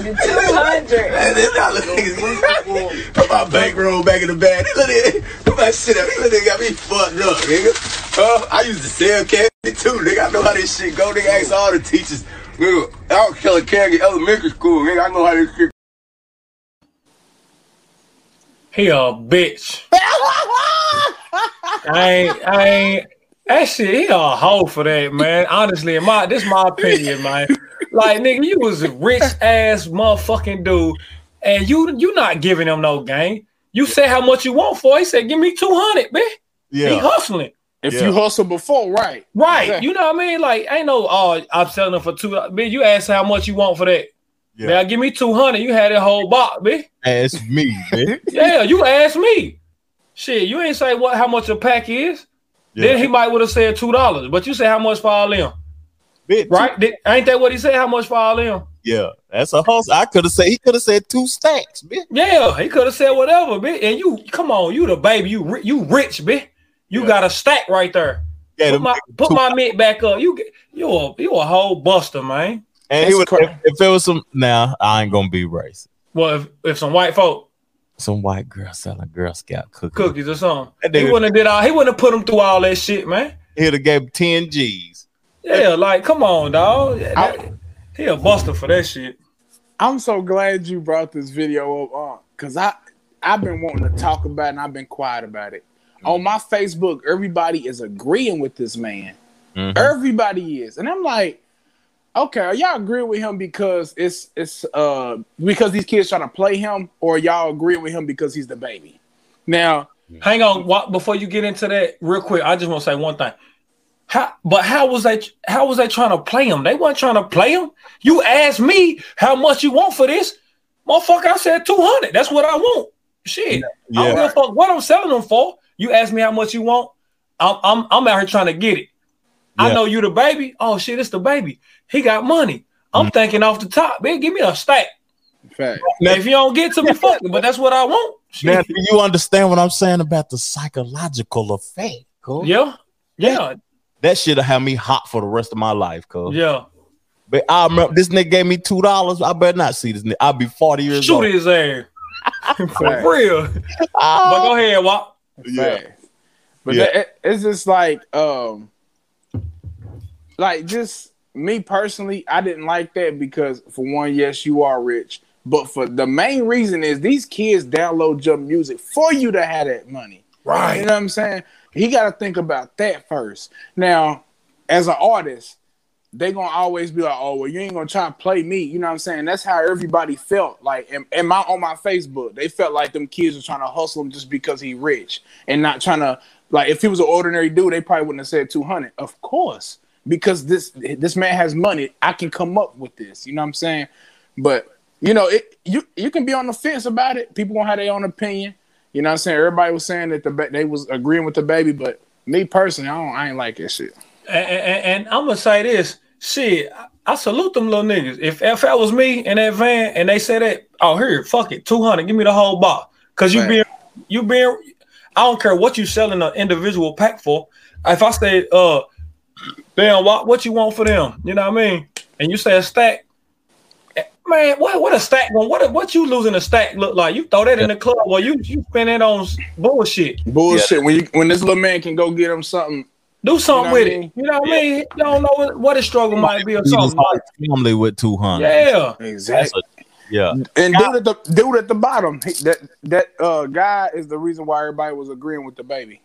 niggas. Put my bankroll back in the bag. Look at it. Put my shit up. Look, they got me fucked up, nigga. Uh, I used to sell candy too, nigga. I know how this shit go. Nigga, ask all the teachers. Nigga, I was selling candy elementary school, nigga. I know how this shit He a bitch. (laughs) I ain't, I ain't. That shit, he a hoe for that, man. Honestly, in my this my opinion, man. Like, nigga, you was a rich ass motherfucking dude, and you you not giving him no game. You said how much you want for. it. He said, "Give me two hundred, man." He hustling, If Yeah. you hustle before, right? right? Yeah. You know what I mean? Like, ain't no, oh, I'm selling them for two. Man, you asked how much you want for that. Yeah. Now give me two hundred. You had a whole box, man. Ask me, man. (laughs) Yeah, you asked me. Shit, you ain't say what how much a pack is. Then he might would have said two dollars, but you say how much for all them, right? Did, ain't that what he said? How much for all them? Yeah, that's a hustle. I could have said he could have said two stacks, bitch. Yeah, he could have said whatever, bitch. And you, come on, you the baby, you you rich, bitch. You Yeah. got a stack right there. Yeah, Put my put my mint back up. You get you a you a whole buster, man. and he would if, if it was some now I ain't gonna be racist. Well, if, if some white folk Some white girl selling Girl Scout cookies. cookies or something, That he wouldn't have did all. He wouldn't have put them through all that shit, man. He'd have gave 10 G's. Yeah, like come on, dog. That- he a buster for that shit. I'm so glad you brought this video up on because I I've been wanting to talk about it and I've been quiet about it. On my Facebook, everybody is agreeing with this man. Mhm. Everybody is, and I'm like, okay, are y'all agree with him because it's it's uh because these kids trying to play him, or y'all agree with him because he's the baby? Now, Hang on, wa- before you get into that, real quick, I just want to say one thing. How, but how was they? How was they trying to play him? They weren't trying to play him. You asked me how much you want for this, motherfucker. I said two hundred. That's what I want. Shit, I don't Yeah. give a fuck what I'm selling them for. You asked me how much you want. I'm I'm, I'm out here trying to get it. I know you the baby. Oh shit, it's the baby. He got money. I'm thinking off the top, man. Give me a stack. fact. Now, if you don't get to me, fuck it. But that's what I want. Now, do you understand what I'm saying about the psychological effect? Cuz? Yeah, yeah, That shit'll have me hot for the rest of my life, cuz. yeah. But I remember this nigga gave me two dollars. I better not see this nigga. I'll be 40 years Shoot old. Shoot his ass. (laughs) For Fact. real. But Ah, go ahead, Wop. Yeah. Fact. But Yeah. that- it- it's just like um like just me personally, I didn't like that because for one, yes, you are rich. But for the main reason is these kids download your music for you to have that money. Right. You know what I'm saying? He got to think about that first. Now, as an artist, they gonna always be like, "Oh, well, you ain't gonna try to play me." You know what I'm saying? That's how everybody felt. Like, in, in my on my Facebook, they felt like them kids were trying to hustle him just because he rich and not trying to like. If he was an ordinary dude, they probably wouldn't have said 200. Of course, because this this man has money. I can come up with this. You know what I'm saying? But you know, it you you can be on the fence about it. People gonna have their own opinion. You know what I'm saying? Everybody was saying that the ba- they was agreeing with the baby, but me personally, I don't. I ain't like that shit. And, and, and I'm gonna say this. Shit, I, I salute them little niggas. If if that was me in that van and they said that, oh here, fuck it, 200, give me the whole box. Cause you Right. being you being I don't care what you selling an individual pack for. If I say, uh, damn, what what you want for them? You know what I mean? And you say a stack, man, man, what what a stack going? What a, what you losing a stack look like? You throw that in the club, or you you spend it on s- bullshit. Bullshit. When you when this little man can go get him something, Do something what with I mean? it. You know what I mean? You don't know what, what his struggle might be or Feed his something. whole family with two hundred. Yeah. exactly. yeah. And dude at the dude at the bottom, that that uh guy is the reason why everybody was agreeing with the baby.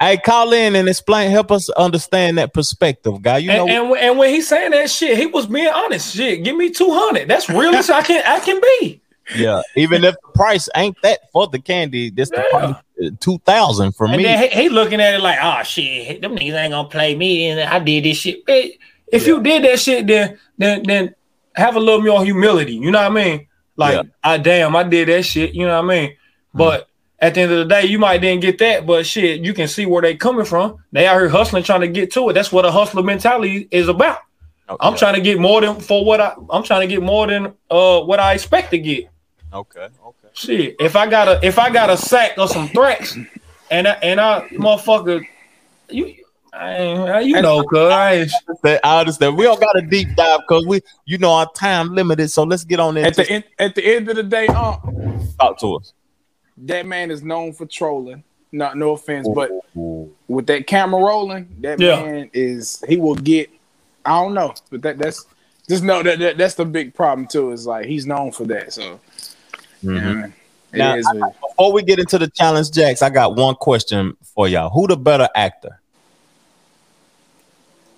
Hey, call in and explain. Help us understand that perspective, guy. You know, And, and, when- and when he saying that shit, he was being honest. Shit, give me two hundred. That's real as (laughs) I can I can be. yeah. Even if the price ain't that for the candy, this the price, two thousand for And me. he, he looking at it like, oh shit, them niggas ain't gonna play me, and I did this shit. Hey, If you did that shit, then then then have a little more humility. You know what I mean? Like, Yeah. I damn, I did that shit. You know what I mean? Mm. But at the end of the day, you might didn't get that, but shit, you can see where they coming from. They out here hustling, trying to get to it. That's what a hustler mentality is about. Okay. I'm trying to get more than for what I I'm trying to get more than uh what I expect to get. Okay. Okay. Shit, if I got a if I got a sack or some threats, and I, and I motherfucker, you I ain't, you know, cuz I That- I understand. We don't got a deep dive because we, you know, our time limited. So let's get on At the end, at the end of the day, uh, talk to us. That man is known for trolling. Not no offense, but with that camera rolling, that Yeah. man is he will get. I don't know, but that that's just know that, that that's the big problem too. Is like he's known for that. So mm-hmm. yeah, it Now, is what- Before we get into the challenge, Jacks, I got one question for y'all. Who the better actor?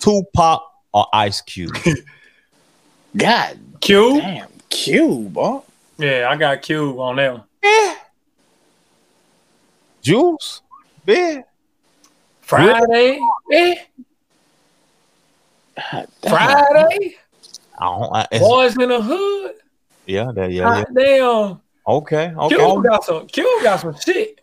Tupac or Ice Cube? (laughs) God Cube, damn, Cube, boy. Yeah, I got Cube on that one. Juice? Big? Friday, eh? God damn. Friday, I don't, I, boys in the hood. yeah, that, yeah, yeah. God damn, Okay, okay. Q got some. Cube got some shit.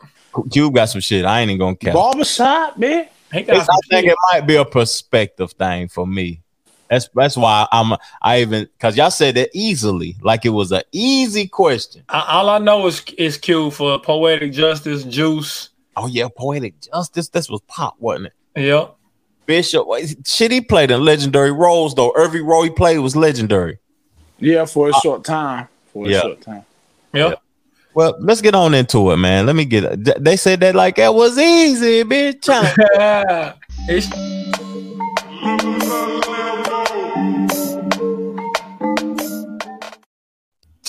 Cube got some shit. I ain't even gonna count. Barbershop, man. He got It's- some I think shit. it might be a perspective thing for me. That's that's why I'm I even because y'all said it easily, like it was an easy question. I- All I know is is Q for poetic justice, juice. Oh yeah, poetic justice. This was pop, wasn't it? Yep. Bishop, wait, shit, he played in legendary roles though. Every role he played was legendary. Yeah, for a uh, short time. For a Yeah. short time. Yep. Well, let's get on into it, man. Let me get. They said that like that was easy, bitch. (laughs)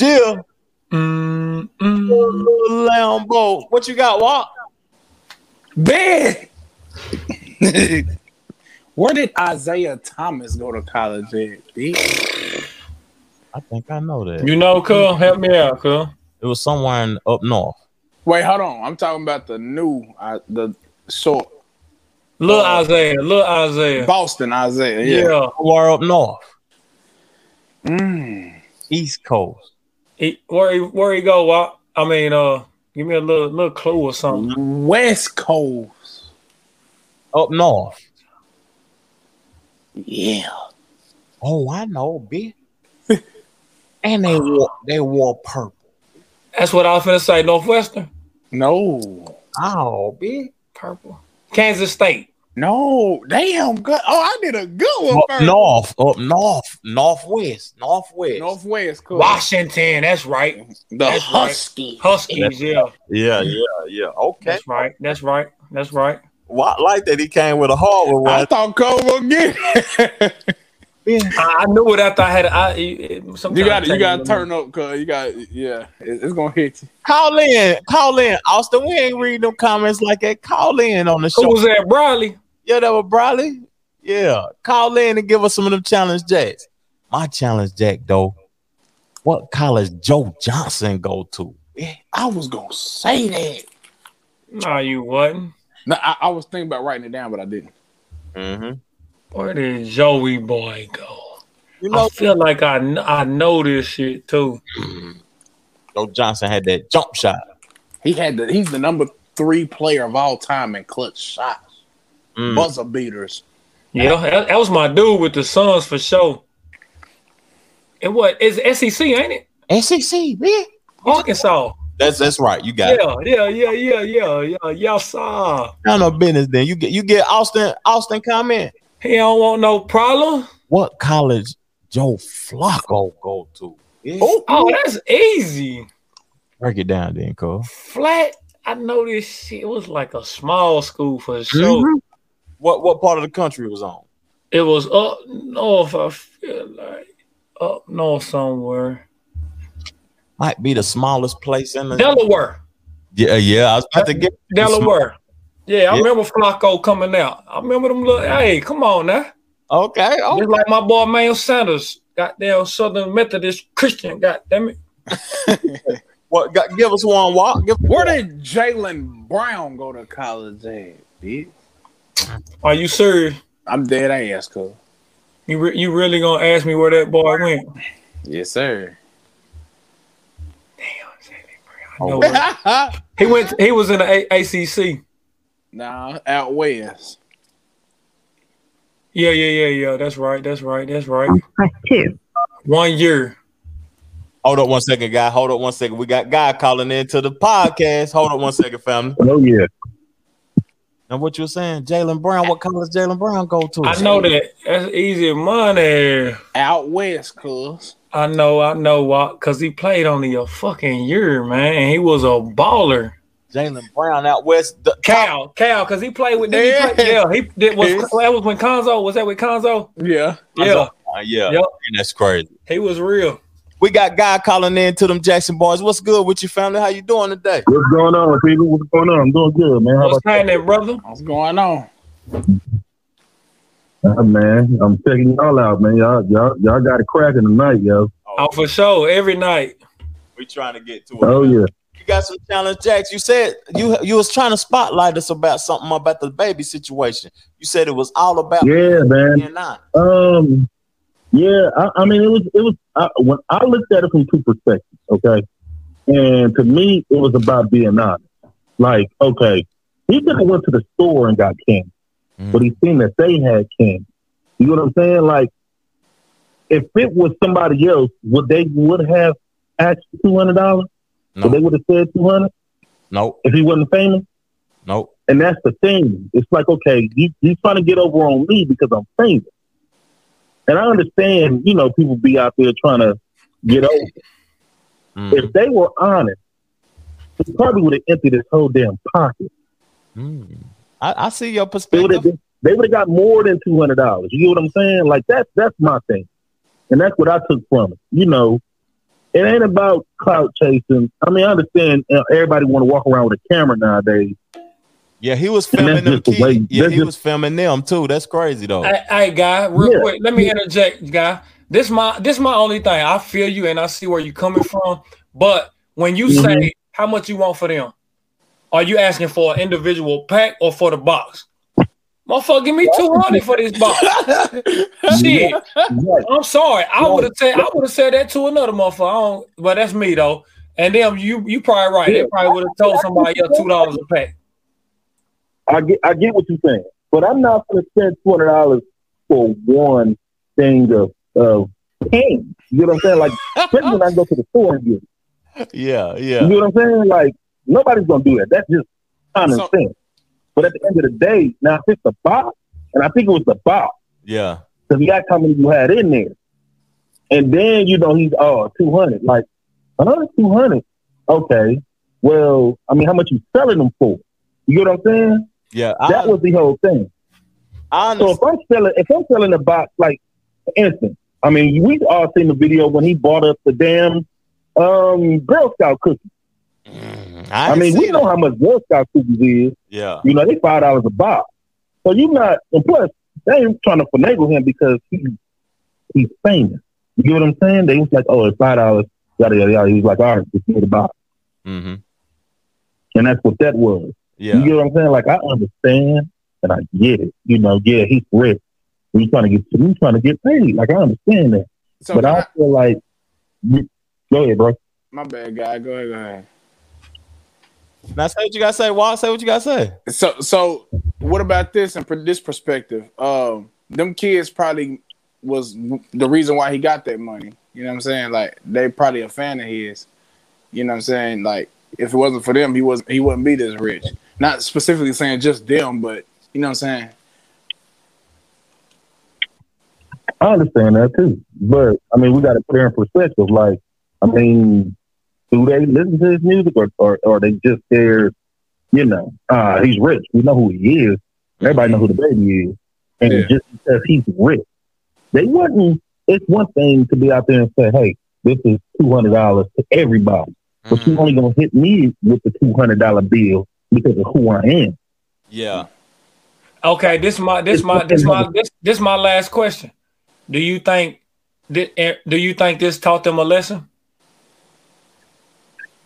Jill, mm, mm. Lambo. What you got, Walk? Bad. (laughs) Where did Isaiah Thomas go to college at? bitch? I think I know that. You know, cuz, help me out, cuz. It was somewhere in, up north. Wait, hold on. I'm talking about the new, uh, the short Little Uh, Isaiah, little Isaiah. Boston Isaiah. Yeah. Yeah. Somewhere up north, Mm. East Coast. He, where he where he go? Wop? I mean, uh, give me a little little clue or something. West Coast. Up north. Yeah. Oh, I know, bitch. (laughs) and they wore they wore purple. That's what I was finna say. Northwestern, No. Oh, bitch. purple. Kansas State. No. Damn. Good. Oh, I did a good one Up first. north, up north, northwest, northwest. Northwest. Cool. Washington. That's right. The That's right. Husky. Huskies. Yeah. Yeah, yeah, yeah. Okay. That's right. That's right. That's right. Well, I like that he came with a hardwood I one. thought Cole would get it. I, I knew it after I had. I it, sometimes You got it You got to turn up, cause you got. Yeah, it- it's gonna hit you. Call in, call in, Austin. We ain't reading them comments like that. Call in on the minute. Who show. was that? Bradley. Yeah, that was Bradley. Yeah, call in and give us some of them challenge jacks. My challenge jack though. What college Joe Johnson go to? Yeah. I was gonna say that. No, you wasn't. No, I, I was thinking about writing it down, but I didn't. Mm-hmm. Where did Joey boy go? You I know, feel like I I know this shit too. Joe Johnson had that jump shot. He had the. He's the number three player of all time in clutch shots, Mm. buzzer beaters. Yeah, that, that was my dude with the Suns for sure. And what is SEC, ain't it? SEC, man. Arkansas. That's that's right. You got it. Yeah, yeah, yeah, yeah, yeah, yeah, yeah, sir. None no business. Then you get you get Austin. Austin comment. He don't want no problem. What college Joe Flacco go to? Oh, Oh, that's easy. Break it down, then, Cole. Flat. I know this shit was like a small school for sure. Mhm. What what part of the country was on? It was up north. I feel like up north somewhere. Might be the smallest place in the Delaware. Yeah, yeah. I was about to get Delaware. Yeah, I Yeah. remember Flacco coming out. I remember them little hey, come on now. Okay. Oh. Just like my boy Manuel Sanders, goddamn Southern Methodist Christian, goddamn it. (laughs) What? Got, give us one walk. Give, Where did Jaylen Brown go to college at, bitch? Are you serious? I'm dead ass, cuz. You re- you really gonna ask me where that boy went? Yes, sir. Damn, I know where- (laughs) he went. He was in the A- ACC. Nah, out west. Yeah, yeah, yeah, yeah. That's right. That's right. That's right. That's two. One year. Hold up one second, guy. Hold up one second. We got guy calling into the podcast. Hold up one second, family. Oh yeah. Now what you were saying, Jaylen Brown? What college Jaylen Brown go to? I know that. That's easy money. Out west, cuz. I know. I know. Uh, Why? Because he played only a fucking year, man. And he was a baller. Jaylen Brown out west. The, Cal, Cal, because he played with. Yeah. Yeah, play, yeah. He did. Was that was when Conzo? Was that with Conzo? Yeah. Yeah, Uh, yeah, Yep. that's crazy. he was real. We got guy calling in to them Jackson boys. What's good with your family? How you doing today? What's going on, people? What's going on? I'm doing good, man. How What's about happening, brother? What's going on? Uh, man, I'm checking y'all out, man. Y'all, y'all, y'all got it cracking tonight, yo. Oh, for sure. Every night. We trying to get to it. Oh yeah. You got some challenge, Jacks. You said you you was trying to spotlight us about something about the baby situation. You said it was all about Yeah, man. Um, yeah. I, I mean, it was, it was. I, when I looked at it from two perspectives, okay, and to me, it was about being honest. Like, okay, he could have went to the store and got candy, Mhm. but he seen that they had candy. You know what I'm saying? Like, if it was somebody else, would they would have asked two hundred dollars? No, Would they would have said two hundred no, if he wasn't famous? no. And that's the thing. It's like, okay, he, he's trying to get over on me because I'm famous. And I understand, you know, people be out there trying to get over. Mm, If they were honest, he probably would have emptied his whole damn pocket. mm. I, I see your They would have perspective. they would have got more than two hundred dollars. You get what I'm saying? Like that's that's my thing. And that's what I took from it. You know, it ain't about clout chasing. I mean, I understand uh, everybody want to walk around with a camera nowadays. Yeah, he was filming them the kids. way- Yeah, he just- was filming them too. That's crazy though. Hey, hey, guy, real Yeah. quick. Let me interject, guy. This my this my only thing. I feel you and I see where you're coming from. But when you Mhm. say how much you want for them, are you asking for an individual pack or for the box? Motherfucker, give me two hundred for this box. (laughs) Shit, Right. I'm sorry. I would have said I would have said that to another motherfucker. I don't, but that's me though. And then you you probably right. They probably would have told somebody else two dollars a pack. I get I get what you're saying, but I'm not going to spend two hundred dollars for one thing of of pain. You know what I'm saying? Like, especially when I go to the store and get it. yeah, yeah. You know what I'm saying? Like, nobody's going to do that. That's just common So- sense. But at the end of the day, now if it's the box, and I think it was the box Yeah. because he got how many you had in there, and then you know he's oh, oh two hundred, like another two hundred. Okay, well, I mean, how much you selling them for? You know what I'm saying? Yeah. I, That was the whole thing. I So if I'm selling, if I'm selling a box, like for instance, I mean, we all seen the video when he bought up the damn um, Girl Scout cookies. I, ain't mean, we seen know how much Girl Scout cookies is. Yeah. You know, they five dollars a box. So you're not, and plus they ain't trying to finagle him because he he's famous. You get what I'm saying? They was like, oh, it's five dollars. Yada yada yada. He was like, all right, just give the box, Mm-hmm. and that's what that was. Yeah. You get what I'm saying? Like I understand and I get it. You know, yeah, he's rich. He's trying to get he's trying to get paid. Like I understand that. So but I I- feel like go ahead, bro. my bad, guy. Go ahead, go ahead. Now say what you gotta say. Walt, say what you gotta say. So, so what about this and from this perspective? Um, them kids probably was the reason why he got that money. You know what I'm saying? Like they probably a fan of his. You know what I'm saying? Like if it wasn't for them, he was he wouldn't be this rich. Not specifically saying just them, but you know what I'm saying? I understand that too. But I mean we gotta put it in perspective. Like I mean, do they listen to his music or or, or they just there? You know, uh, he's rich. We know who he is. Everybody know who the baby is, and Yeah. just because he's rich, they wouldn't. It's one thing to be out there and say, "Hey, this is two hundred dollars to everybody," but you're only gonna hit me with the two hundred dollar bill because of who I am. Yeah. Okay, this my this my this my this this my last question. Do you think did, eh, do you think this taught them a lesson?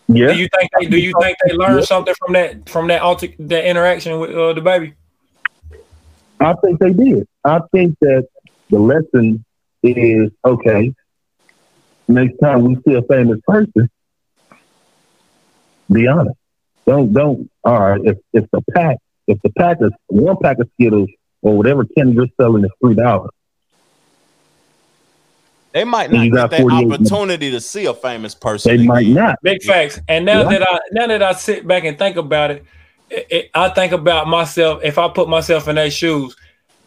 Yeah. Do you think they do you think they learned something from that from that alter, that interaction with uh, the baby? I think they did. I think that the lesson is okay. Next time we see a famous person, be honest. Don't don't. All right. If if the pack if the pack is one pack of Skittles or whatever candy you're selling is three dollars, They might not you get got that 48 opportunity to see a famous person. they again. might not. Big facts. And now Yeah. that I now that I sit back and think about it, it, it- I think about myself. If I put myself in their shoes,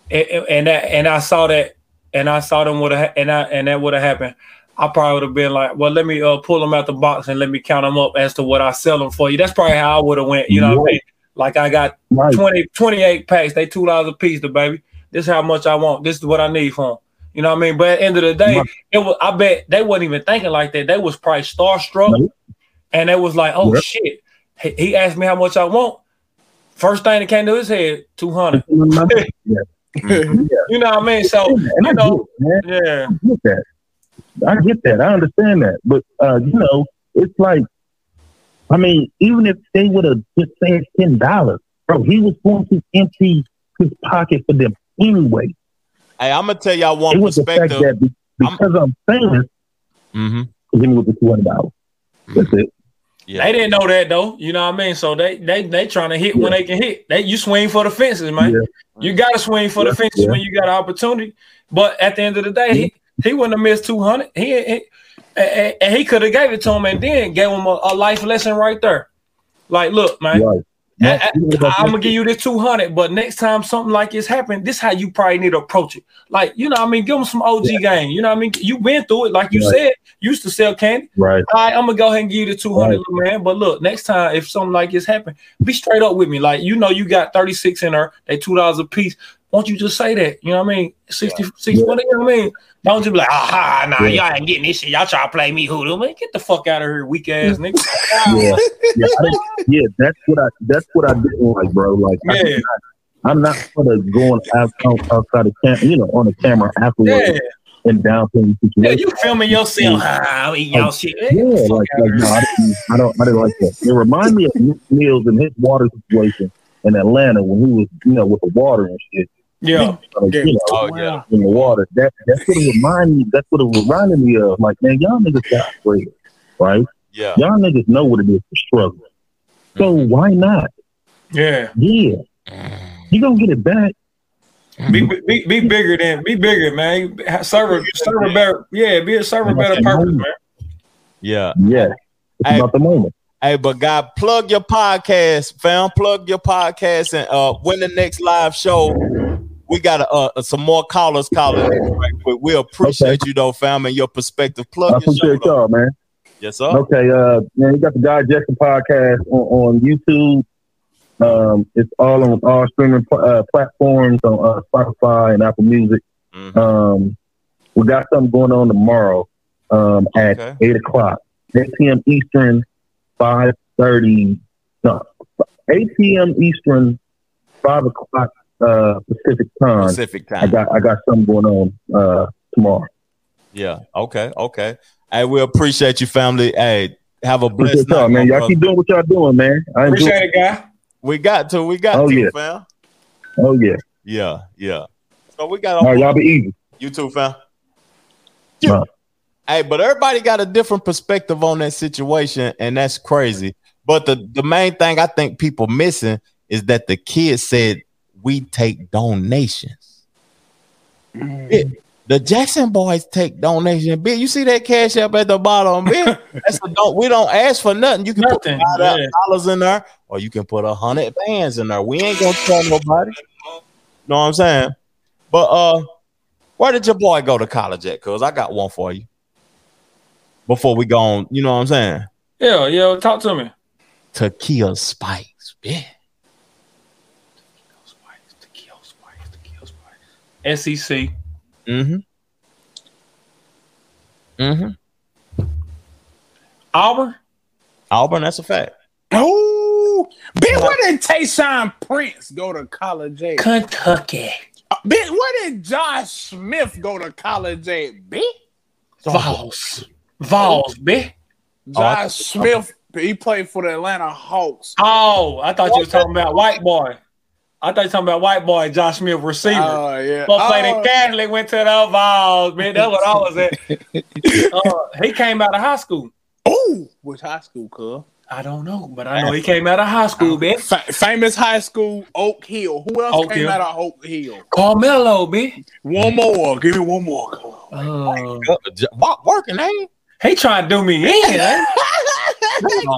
and, and that and I saw that, and I saw them would have, and I and that would have happened, I probably would have been like, well, let me uh, pull them out the box and let me count them up as to what I sell them for you. That's probably how I would have went. You know what I mean? Like I got Right. 20, 28 packs. They two dollars a piece, the baby. This is how much I want. This is what I need for them. You know what I mean? But at the end of the day, it was. I bet they wasn't even thinking like that. They was probably starstruck, and they was like, "Oh Yep. shit!" He, he asked me how much I want. First thing that came to his head, two hundred. (laughs) yeah. You know what I mean? So And I you know, get it, yeah, I get that. I get that. I understand that. But uh, you know, it's like I mean, even if they would have just said ten dollars, bro, he was going to empty his pocket for them anyway. Hey, I'm gonna tell y'all It one was the fact perspective. that be- because I'm famous, Mm-hmm. give me with the two hundred dollars. That's it. Yeah. they didn't know that though. You know what I mean? So they they they trying to hit when they can hit. They you swing for the fences, man. Yeah. You got to swing for the fences yeah. when you got an opportunity. But at the end of the day, he, he wouldn't have missed two hundred. He, he and, and he could have gave it to him and then gave him a, a life lesson right there. Like, look, man, Right. I, am gonna give you this 200, but next time something like this happen, this is how you probably need to approach it. Like, you know, I mean, give them some OG game. You know, what I mean, you been through it, like you Right. said, you used to sell candy. Right. All right, I'm gonna go ahead and give you the 200, Right. man. But look, next time if something like this happen, be straight up with me. Like, you know, you got 36 in there, they two dollars a piece. Won't you just say that? You know what I mean? 60, 60 what, you know what I mean? Don't just be like, aha, nah, Yeah. y'all ain't getting this shit. Y'all try to play me hoodoo. Man, get the fuck out of here, weak ass (laughs) nigga. Yeah. Yeah, I yeah, that's what I that's what I didn't like, bro. Like I Yeah. not, I'm not gonna go on out, out, outside the camera, you know, on the camera afterwards Yeah. and downplay the Yeah, situation. you filming yourself. Ah, I'm eating y'all shit. Yeah, get the fuck like, like no, I didn't, I don't, I didn't like that. It reminded me of Nick Mills and his water situation in Atlanta when he was, you know, with the water and shit. Yeah. Like, you know, Oh yeah. in the water. That that's what it reminded me. That's what it reminded me of. Like, man, y'all niggas got bread, right? Yeah. Y'all niggas know what it is to struggle. So mm-hmm. why not? Yeah. Yeah, mm. you gonna get it back. Mm-hmm. Be, be be bigger than be bigger, man. Ha- Serve serve better yeah, be a server better purpose, man. Yeah. Yeah, it's Hey. about the moment. Hey, but God, plug your podcast, fam. Plug your podcast, and uh, when the next live show, we got uh, some more callers calling. in right. We appreciate you though, fam, and your perspective. I Plug your appreciate y'all, man. Yes, sir. Okay, uh, man, you got the Guy Jackson podcast on, on YouTube. Um, it's all on all streaming pl- uh, platforms on uh, Spotify and Apple Music. Mhm. Um, we got something going on tomorrow um, at Okay. eight o'clock, eight p.m. Eastern, five thirty. No, eight p.m. Eastern, five o'clock uh, Pacific time. Pacific I got I got something going on uh, tomorrow. Yeah. Okay. Okay. Hey, we appreciate you, family. Hey, have a blessed Appreciate night, man. Y'all brother. keep doing what y'all doing, man. I enjoy. Appreciate it, guy. We got to. We got Oh, to, yeah. fam. Oh yeah. Yeah. Yeah. So we got. All right, y'all be easy. You too, fam. All right. Hey, but everybody got a different perspective on that situation, and that's crazy. But the, the main thing I think people missing is that the kid said we take donations. Yeah, the Jackson boys take donations. Big, you see that cash up at the bottom? Big, (laughs) that's a don't we don't ask for nothing. You can Nothing, put five yeah. dollars in there, or you can put a hundred bands in there. We ain't gonna tell nobody. Know what I'm saying? But uh, where did your boy go to college at? Cause I got one for you. before we go on. You know what I'm saying? Yeah, yeah. Talk to me. Takeo Spikes. Yeah. SEC. Mm-hmm. Mm-hmm. Auburn. Auburn, that's a fact. Oh, bitch, where did Tayshaun Prince go to college at? Kentucky. Uh, bitch, where did Josh Smith go to college at? Bitch, Vols. Vols, bitch. Josh Smith, he played for the Atlanta Hawks. Oh, I thought you were talking about white boy. I thought you were talking about white boy Josh Smith receiver. Oh yeah. But played Oh. in Catholic, went to the Vols, man. That's what I was at. (laughs) uh, he came out of high school. Oh, which high school, cuz? I don't know, but I know he came out of high school, bitch. Fa- famous high school, Oak Hill. Who else Oak came Hill. out of Oak Hill? Carmelo, bitch. One more. Give me one more. cuz. Uh, J- Working, ain't he trying to do me in, (laughs) eh?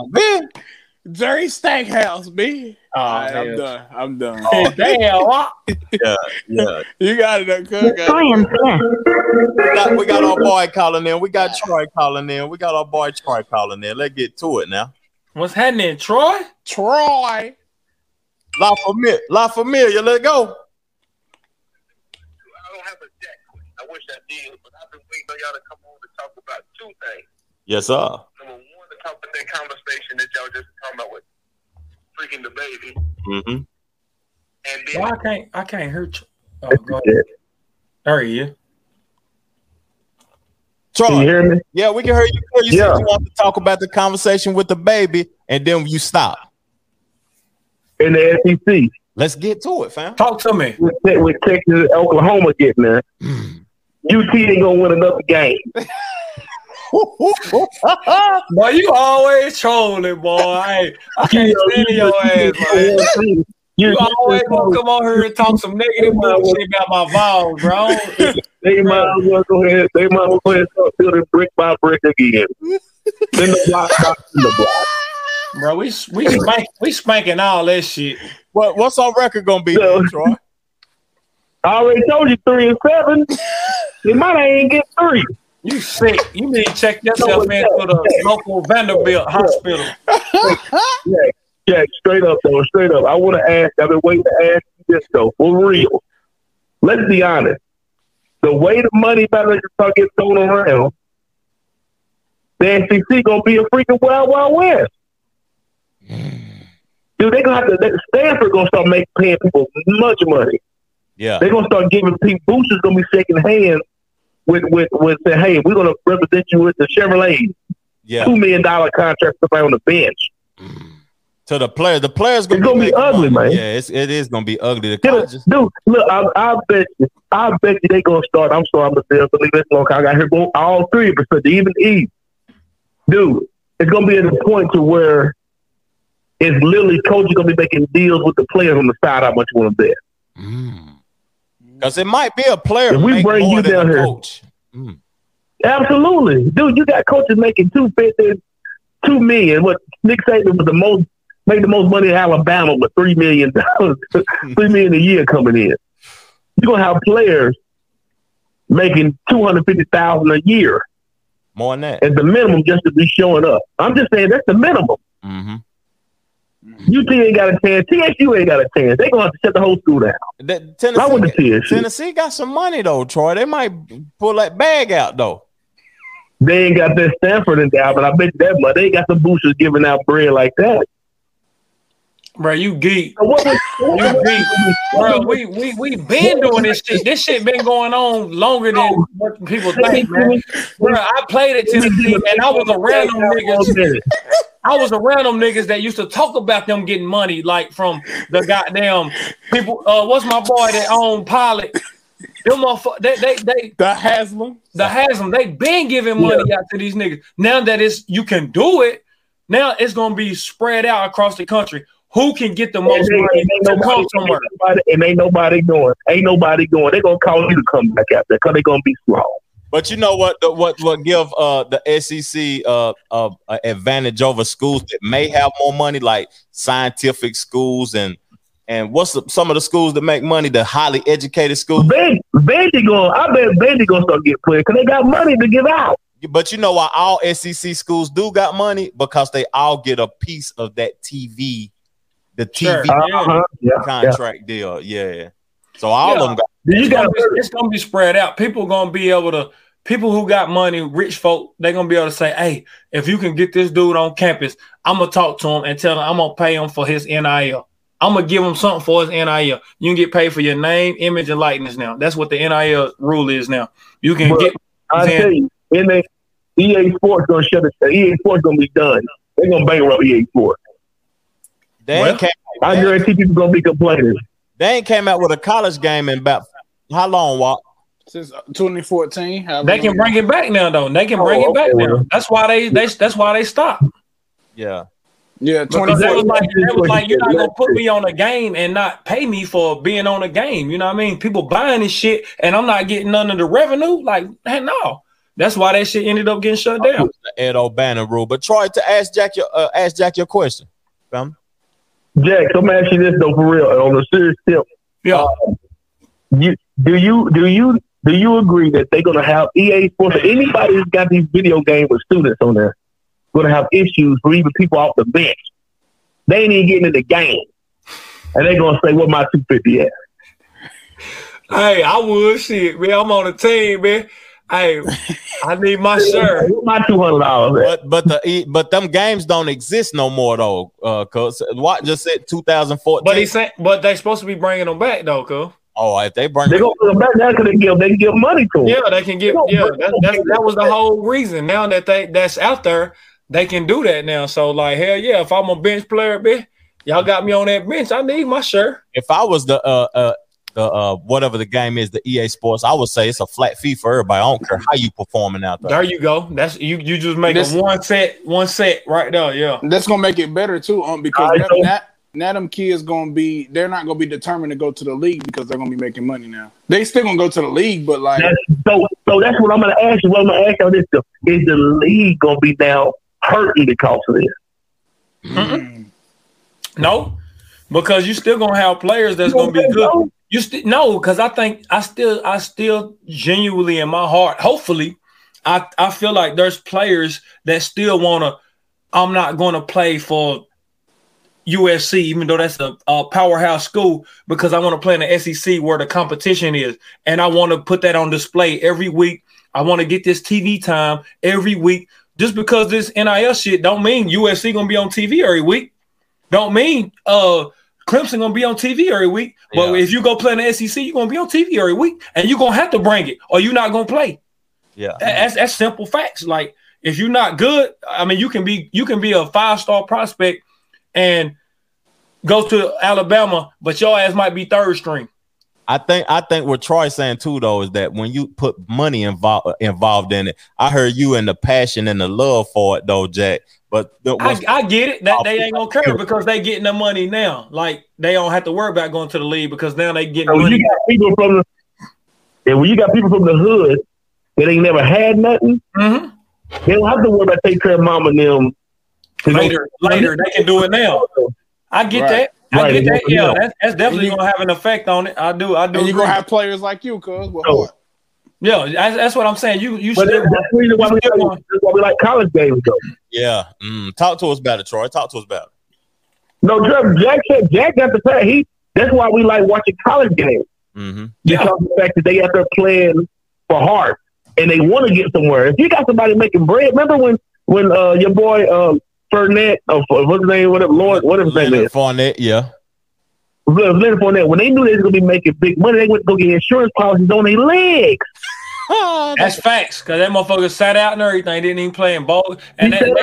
man. Jerry Stackhouse, man. Oh, All right, I'm done. I'm done. Hey, (laughs) Damn. Yeah, yeah. You got it, though, cuz. We got, we got our boy calling in. We got Troy calling in. We got our boy Troy calling in. Let's get to it now. What's happening, Troy? Troy. La Familia, La Familia, let's go. I don't have a deck. I wish I did, but I've been waiting on y'all to come on to talk about two things. Yes, sir. Number one, talk about that conversation that y'all just talking about with freaking the baby, Mm-hmm. and then Why I can't I can't hear you. Oh, go ahead. There he is. Troy, Can you hear me? yeah, we can hear you. You Yeah. said you want to talk about the conversation with the baby, and then you stop. In the SEC, Let's get to it, fam. Talk to me. with, with Texas and Oklahoma getting there, UT ain't gonna win another game. (laughs) (laughs) Boy, you always trolling, boy. Hey, I can't stand your ass, man. You always gonna come on here and talk some negative bullshit about my Vols, bro. (laughs) They might as well go ahead. They might as well go ahead and start building brick by brick again. then the block, block, in the block. Bro, we we spank, we spanking all that shit. What what's our record gonna be, So- Troy? I already told you three and seven. They might ain't get three. You sick. You need to check yourself in into the local Vanderbilt hospital. Yeah, yeah, straight up though, straight up. I want to ask. I've been waiting to ask you this though, for real. Let's be honest. The way the money about to start getting thrown around, the SEC gonna be a freaking wild, wild west. Dude, they gonna have to. They, Stanford gonna start making paying people much money. Yeah. They're gonna start giving people. Boosters gonna be shaking hands with with with saying, "Hey, we're gonna represent you with the Chevrolet Yeah. two million dollar contract to play on the bench." To the players, the players gonna, It's gonna be ugly, money. man. Yeah, it's, it is gonna be ugly. The Dude, colleges, dude, look, I, I bet you, I bet you they gonna start. I'm sorry, I'm gonna say, to leave this long. I got here go all three percent, even East. Dude, it's gonna be at a point to where it's literally coaches gonna be making deals with the players on the side how much you want to bet. Mm. Because it might be a player. If we bring you down here- coach. Absolutely, dude. You got coaches making two fifty, two million. What Nick Saban was the most made the most money in Alabama with three million dollars, (laughs) three million a year coming in. You're gonna have players making two hundred fifty thousand a year More than that. as the minimum just to be showing up. I'm just saying that's the minimum. Mm-hmm. UT ain't got a chance. TSU ain't got a chance. They gonna have to shut the whole school down. That, I went to Tennessee, TSU. Tennessee got some money though, Troy. They might pull that bag out though. They ain't got that Stanford in there, but I bet that money. They ain't got some boosters giving out bread like that. Bro, you geek. What was- You geek. Bro, we we we been doing this shit. This shit been going on longer than what people think, man. Bro, I played at Tennessee and I was around them niggas. I was around them niggas that used to talk about them getting money, like from the goddamn people. Uh, what's my boy that owned Pilot? Them motherfuckers, they, they, they, The Haslam. the Haslam, they been giving money out to these niggas. Now that it's you can do it, now it's gonna be spread out across the country. Who can get the most And ain't- money ain't to nobody- come somewhere? ain't nobody- and ain't nobody going. Ain't nobody going. They gonna call you to come back out there because they're gonna be strong. But you know what? the- What what give uh the SEC uh, uh advantage over schools that may have more money, like scientific schools and and what's the, some of the schools that make money? The highly educated schools. Ben, Benji going. I bet Benji gonna start getting played because they got money to give out. But you know why all SEC schools do got money because they all get a piece of that TV, the TV Sure. Uh-huh. Yeah, yeah. contract deal. Yeah. So all Yeah. of them got. You it's, got gonna be, it's gonna be spread out. People gonna be able to. People who got money, rich folk, they're gonna be able to say, "Hey, if you can get this dude on campus, I'm gonna talk to him and tell him I'm gonna pay him for his NIL. I'm gonna give him something for his NIL. You can get paid for your name, image, and likeness now. That's what the NIL rule is now. You can But get. I tell you, in EA Sports gonna shut it. EA Sports gonna be done. They're gonna bankrupt EA Sports. They Well, ain't, came, I guarantee people gonna be complaining. they ain't came out with a college game in about how long? Walk? Since uh, 2014, however They can bring it back now, though. They can bring Oh, it back okay. now. That's why they. They. That's why they stopped. Yeah. Yeah, Because they was 2014. like, they was like, you're not gonna put me on a game and not pay me for being on a game. You know what I mean? People buying this shit and I'm not getting none of the revenue. Like, hey, no. That's why that shit ended up getting shut down. The Ed O'Bannon rule. But Troy, to ask Jack your uh, ask Jack your question. Fam. Jack, let me ask you this though, for real, on a serious tip. Yeah. Um, you do you do you do you agree that they're gonna have EA Sports or anybody who's got these video games with students on there gonna have issues for even people off the bench? They ain't even getting in the game. And they're gonna say, What my two fifty at? Hey, I would shit, man. I'm on the team, man. Hey, I need my shirt. What (laughs) my two hundred dollars at? But but the e- but them games don't exist no more though. Uh, cause what just said 2014. But he said, but they supposed to be bringing them back though, cuz. oh, if they bring They're gonna put them back now because they give they can give money to them. Yeah, they can get. Yeah, that, that, that was the whole reason. Now that they that's out there, they can do that now. So like, hell yeah, if I'm a bench player, bitch, y'all got me on that bench. I need my shirt. if I was the uh uh the uh whatever the game is, the EA Sports, I would say it's a flat fee for everybody. I don't care how you performing out there. There you go. That's you. You just make This- a one set, one set right there. Yeah. That's gonna make it better too, um, because I now, know. now, now them kids gonna be they're not gonna be determined to go to the league because they're gonna be making money now. They still gonna go to the league, but like so, so that's what I'm going to ask you. What I'm going to ask you on this stuff. Is the league going to be now hurting because of this? No, because you still gonna have players that's gonna be good. You still no, because I think I still, I still genuinely in my heart, hopefully, I I feel like there's players that still wanna. I'm not gonna play for USC, even though that's a, a powerhouse school, because I want to play in the SEC where the competition is, and I want to put that on display every week. I want to get this TV time every week. Just because this NIL shit don't mean USC gonna be on TV every week. Don't mean uh Clemson gonna be on TV every week. But Yeah. if you go play in the SEC, you're gonna be on TV every week, and you're gonna have to bring it, or you're not gonna play. Yeah. That's that's simple facts. Like if you're not good, I mean, you can be you can be a five star prospect and go to Alabama, but your ass might be third string. I think I think what Troy's saying too though is that when you put money involved involved in it, I heard you and the passion and the love for it though, Jack. But the, I, I get it that they ain't gonna care because they getting the money now. Like they don't have to worry about going to the league because now they getting So when money. you got people from the, and when you got people from the hood that ain't never had nothing, Mhm. they don't have to worry about taking care of mama and them. to go- Later, later they can do it now. I get Right. that. I Right, get that. Yeah, that's, that's definitely you- gonna have an effect on it. I do. I do. and you're gonna have players like you, cuz with So- heart. Yeah, that's, that's what I'm saying. You you But still that's, that's the reason why we, like, why we like college games though. yeah. Mm, talk to us about it, Troy. Talk to us about it. No, Trevor, Jack said Jack got the fact. He that's why we like watching college games Mm-hmm. Yeah. because of the fact that they out there playing for heart and they want to get somewhere. If you got somebody making bread, remember when when uh, your boy um, Fournette, uh, what's his name, whatever, Lord, whatever his name Leonard is, Fournette, yeah. Leonard Fournette, when they knew they was gonna be making big money, they went to go get insurance policies on their legs. (laughs) That's facts because that motherfucker sat out and everything. Didn't even play in ball. And that, said,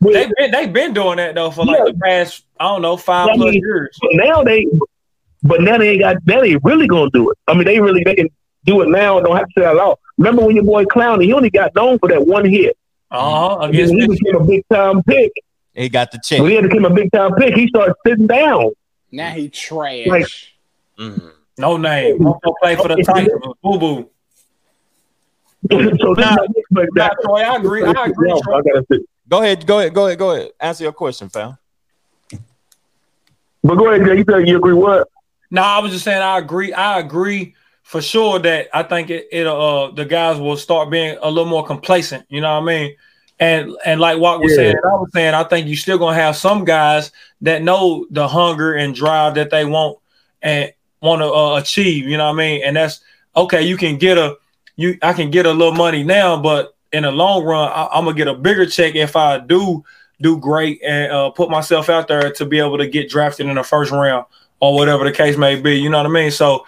they, yeah, they been they been doing that though for like Yeah. the past I don't know five I plus mean, years. But now they, but now they ain't got. Now they really gonna do it. I mean, they really they can do it now and don't have to say it out. Remember when your boy Clowney, he only got known for that one hit. Uh huh. And Against he became a big time pick. He got the check. When he became a big time pick, he started sitting down. Now he trash. Like- Mhm. No name. Motherfucker play for the Titans. Boo boo. so this Nah, Nah. Troy, I agree. I agree. I gotta sit. Go ahead, go ahead, go ahead, go ahead. Answer your question, fam. But go ahead, Jay. You said you agree what? No, I was just saying I agree. I agree for sure that I think it, it uh the guys will start being a little more complacent. You know what I mean? And and like Walk was Yeah. saying, I was saying, I think you're still gonna have some guys that know the hunger and drive that they want and want to uh, achieve. You know what I mean? And that's okay. You can get a you. I can get a little money now, but in the long run, I, I'm gonna get a bigger check if I do do great and uh, put myself out there to be able to get drafted in the first round or whatever the case may be. You know what I mean? So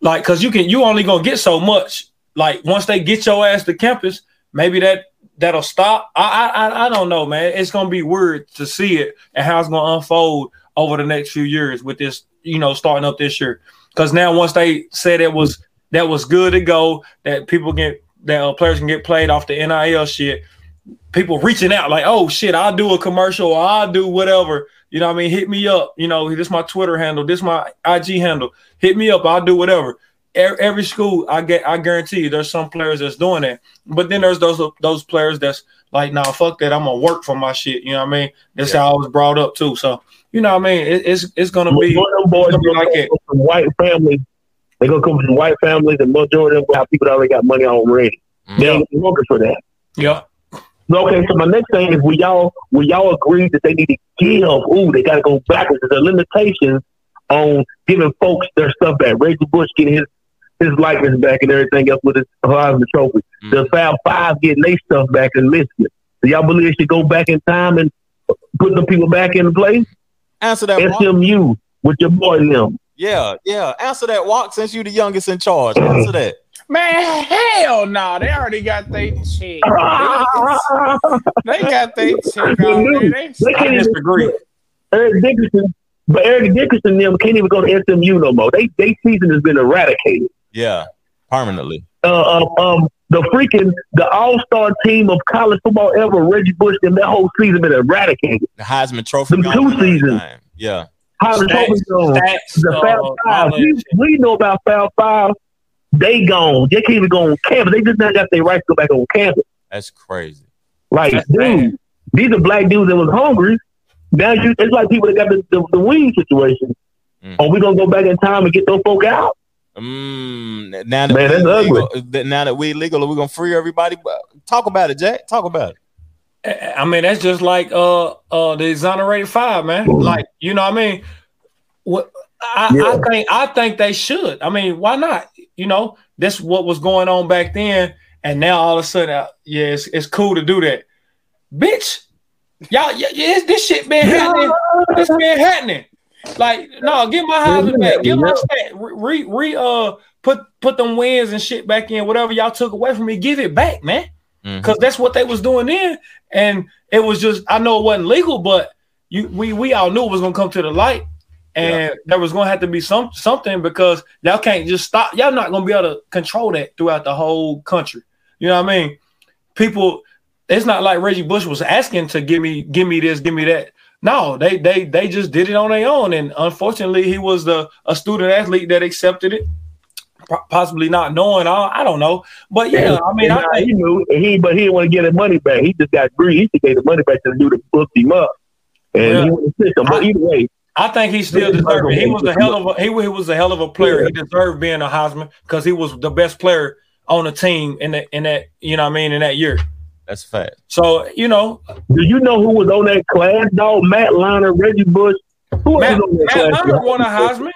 like because you can you only gonna get so much like once they get your ass to campus maybe that that'll stop I, I I- don't know man it's gonna be weird to see it and how it's gonna unfold over the next few years with this you know starting up this year because now once they said it was that was good to go that people get that uh, players can get played off the nil shit people reaching out like, oh shit, I'll do a commercial or I'll do whatever. You know what I mean? Hit me up. You know, this my Twitter handle, this my IG handle. Hit me up, I'll do whatever. Every school, I get, I guarantee you, there's some players that's doing that. But then there's those those players that's like, nah, fuck that. I'm gonna work for my shit. You know what I mean? That's how I was brought up too. So you know what I mean? It, it's it's gonna be, One of them boys it's gonna be like gonna it. from white families. They're gonna come from white families, and majority of them have people that already got money already. Mm-hmm. They ain't working for that. Yeah. Okay, so my next thing is we y'all we y'all agree that they need to give. Ooh, they got to go backwards. There's a limitations on giving folks their stuff back. Reggie Bush getting his his likeness back and everything else with his Heisman Trophy. Mm. The Fab Five getting their stuff back in Michigan. Do y'all believe they should go back in time and put the people back in place? Answer that. Walk. SMU with your boy them. Yeah, yeah. Answer that. Walk since you the youngest in charge. Answer that. (laughs) Man, hell no. They already got their check. (laughs) they got their check already. They, They can't even- disagree. Eric Dickerson, but Eric Dickerson and them can't even go to SMU no more. They they season has been eradicated. Yeah, permanently. Uh, um, um, the freaking the All Star team of college football ever, Reggie Bush, and that whole season been eradicated. The Heisman Trophy. Them two and everything. seasons. Yeah. How the trophy stats, The uh, Fab Five. We, we know about Fab Five. They gone. They can't even go on campus. They just not got their right to go back on campus. That's crazy. Like, That's dude, bad. these are black dudes that was hungry. Now you, it's like people that got the, the, the weed situation. Mm. Are we gonna go back in time and get those folk out? Mm, now that Man, that's we ugly. legal, now that we legal, we're gonna free everybody. Talk about it, Jack. Talk about it. I mean, that's just like uh uh the exonerated five, man. Like, you know what I mean? What I, I think I think they should. I mean, why not? You know, that's what was going on back then, and now all of a sudden, uh, yeah, it's, it's cool to do that. Bitch, y'all, yeah, yeah, this shit been happening. It's been happening. Like, no, get my Heisman back. Get my stat. Re, re, uh, put put them wins and shit back in. Whatever y'all took away from me, give it back, man Mhm. because that's what they was doing then, and it was just I know it wasn't legal, but you we we all knew it was gonna come to the light, and there was gonna have to be some something because y'all can't just stop. Y'all not gonna be able to control that throughout the whole country. You know what I mean? People, it's not like Reggie Bush was asking to give me give me this, give me that. No, they they they just did it on their own, and unfortunately, he was the a student athlete that accepted it, po- possibly not knowing. I, I don't know, but yeah, I mean, I think he knew he, but he didn't want to get his money back. He just got greedy. He just gave the money back to the dude that hooked him up, and Yeah. he went to system. But either way, I think he still deserved it. He was a hell of a he, was a hell of a player. He deserved being a Heisman because he was the best player on the team in that in that you know what I mean in that year. That's a fact. So you know, do you know who was on that class? Dog, Matt Leinart, Reggie Bush. Who Matt, was on that Matt class? Leinart won a Heisman.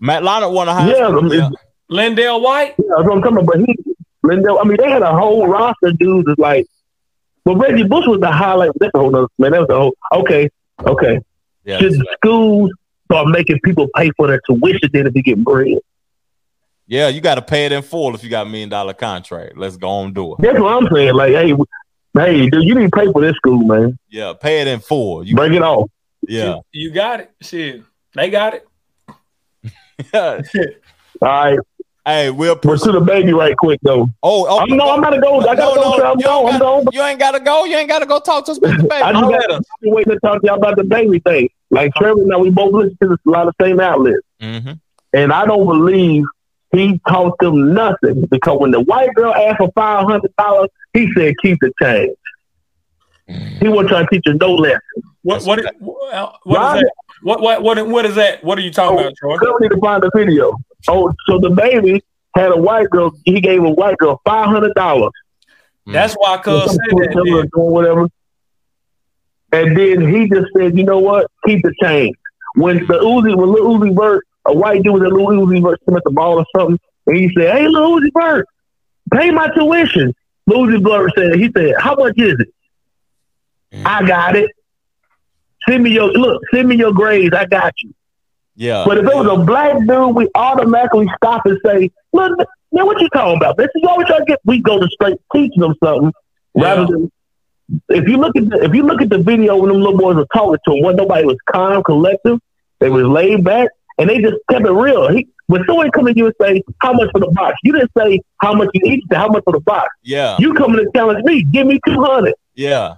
Matt Leinart won a Heisman. Yeah, I Yeah. LenDale White. Yeah, that's what I'm talking about. But he, LenDale, I mean, they had a whole roster of dudes that's like, but Reggie Bush was the highlight. That's a whole nother, man. That was a whole, okay, okay. Yeah, Should that's a fact. schools start making people pay for their tuition then if you get bread? Yeah, you got to pay it in full if you got a million dollar contract. Let's go on and do it. That's what I'm saying. Like, hey, hey, dude, you need to pay for this school, man. Yeah, pay it in full. You, Break it off. yeah, You got it. Shit, they got it. Yeah. (laughs) All right. hey, we'll pursue. the baby right quick, though. Oh, oh, I'm, no, I'm gotta go. I gotta No, go. no, I'm going. don't I'm got- going. You ain't gotta go. You ain't gotta go talk to us about the (laughs) baby. I just Holler got at us. I've been waiting to talk to y'all about the baby thing. Like Trevor, now we both listen to a lot of same outlets, Mhm. and I don't believe he taught them nothing because when the white girl asked for five hundred dollars, he said keep the change. He wasn't trying to teach her no lesson. What what what, what is that? What what what what is that? What are you talking oh, about, Troy? Still need to find the video. Oh, so the baby had a white girl. He gave a white girl five hundred dollars. Hmm. That's why Cuz said that. Or whatever. And then he just said, "You know what? Keep the change." When the Uzi, when Lil Uzi Vert, a white dude was at Lil Uzi Vert him at the ball or something, and he said, "Hey, Lil Uzi Vert, pay my tuition." Lil Uzi Vert said, "He said, how much is it?" Mm. I got it. Send me your look. Send me your grades. I got you. Yeah. But if it was a black dude, we automatically stop and say, "Look, man, what you talking about? This is always trying to get." We go to straight teaching them something rather than. If you look at the if you look at the video when them little boys were talking to him, when nobody was calm, collective, they was laid back, and they just kept it real. He, when someone come to you and say, "How much for the box?" You didn't say how much you eat. You How much for the box? Yeah. You coming to challenge me? Give me two hundred. Yeah.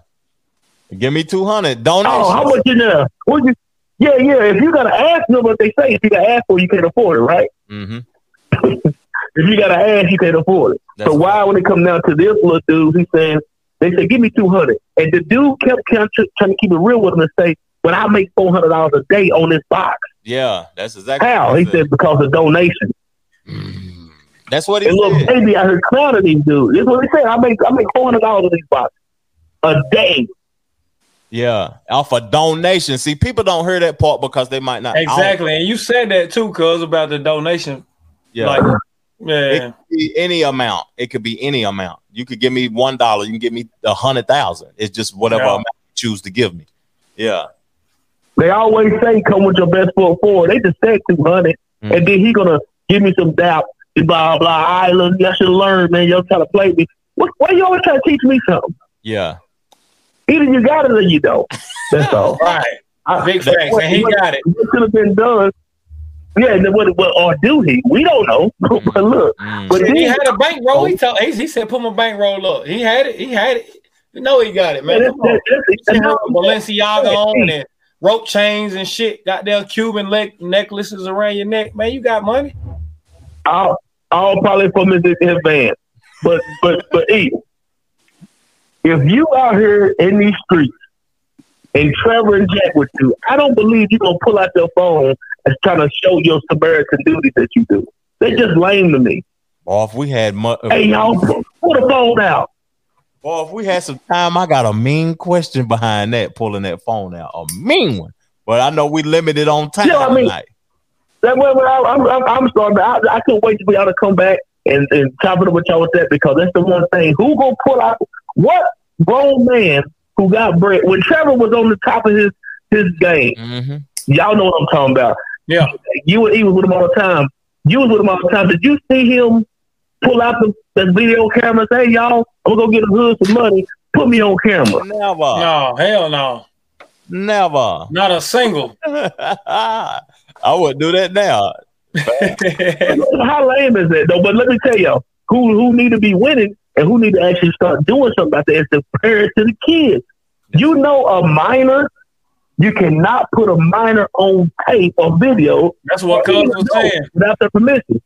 Give me two hundred. Donation. Oh, how much in there? What you? Yeah, yeah. If you gotta ask them what they say, if you gotta ask for, it, you can't afford it, right? Mm-hmm. (laughs) If you gotta ask, you can't afford it. That's so why, when it come down to this little dude, he's saying they said, "Give me 200 and the dude kept trying to, trying to keep it real with him and say, "But I make four hundred dollars a day on this box." Yeah, that's exactly. How? what He said because of donation. Mm. That's what he and little said. baby out here clowning these dudes. This is what he said. I make I make four hundred dollars on these boxes a day. Yeah, off a donation. See, people don't hear that part because they might not. I don't- Exactly, and you said that too, Cuz about the donation. Yeah. Like, It yeah. could be any amount. It could be any amount. You could give me one dollar. You can give me a hundred thousand. It's just whatever Yeah. amount you choose to give me. Yeah. They always say come with your best foot forward. They just said two hundred, Mm. and then he gonna give me some doubt. Blah blah. I look, y'all should learn, man. Y'all trying to play me. What, why you always trying to teach me something? Yeah. Either you got it or you don't. That's (laughs) all. Right. I- Big facts, what- and he what- got it. What could have been done? Yeah, and then what, what or do he? We don't know. (laughs) but look, but then, he had a bankroll. He told he, he said, "Put my bankroll up." He had it. He had it. You know he got it, man. Yeah, Come that's- that's- He had that's- Balenciaga on and rope chains and shit. Goddamn Cuban leg necklaces around your neck, man. You got money. all, all probably from his advance. But but but E, if you out here in these streets and Trevor and Jack with you, I don't believe you're gonna pull out your phone and trying to show your Samaritan duty that you do. They just lame to me. Off, we had mu- Hey y'all, pull the phone out. Or if we had some time, I got a mean question behind that, pulling that phone out. A mean one. But I know we limited on time Yeah, I mean- tonight. That way, I, I'm, I'm, I'm starting. I, I can't wait to y'all to come back and, and chop it up with y'all with that because that's the one thing. Who gonna pull out what grown man who got bread when Trevor was on the top of his his game? Mm-hmm. Y'all know what I'm talking about. Yeah, you and he was with him all the time. You was with him all the time. Did you see him pull out the, the video camera? and Say, y'all, I'm gonna go get a hood some money. Put me on camera. Never. No, hell no. Never. Not a single. (laughs) I would do that now. (laughs) How lame is that though? But let me tell y'all, who who need to be winning and who need to actually start doing something about that is the parents to the kids. You know, a minor, you cannot put a minor on tape or video. That's what Cuz was saying. without their permission.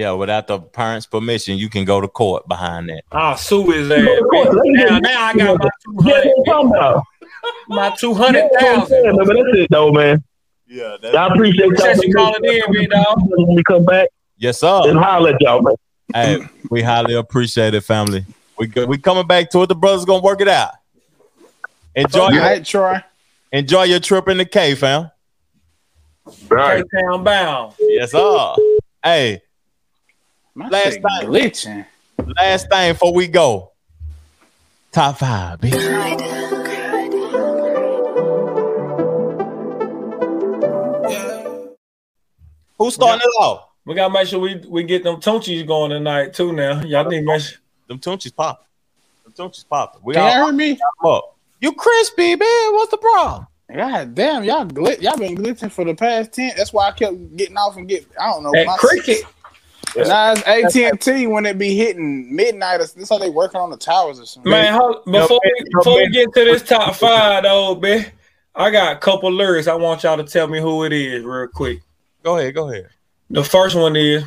Yeah, without the parents' permission, you can go to court behind that. I'll sue his ass. Of course, bitch. let me Now, now I got my two Yeah, hundred. what I'm talking about. My two Yeah, that's what I'm saying, thousand. man, but that's it though, man. Yeah, I appreciate y'all. Appreciate you calling in, big dog. When we come back, Yes, sir. and holler at y'all, man. Hey, we highly appreciate it, family. We go, we coming back to it. The brothers gonna work it out. Enjoy your right, Troy. enjoy your trip in the K, fam. Cape Town bound. Yes, sir. Hey, My Last shit time. glitching. last thing before we go. Top five, bitch. Who's starting it off? We gotta make sure we, we get them Tunchies going tonight too. Now y'all need to make sure. Them Tunchies popping. Them Tunchies popping. We Can all you hear me? up. You crispy, man. What's the problem? God damn, y'all glit, y'all been glitching for the past ten. That's why I kept getting off and get. I don't know. At my- cricket. Now it's AT and T when it be hitting midnight. That's how they working on the towers or something. Man, hold, before we, before we get to this top five, though, man, I got a couple lyrics. I want y'all to tell me who it is real quick. Go ahead, go ahead. The first one is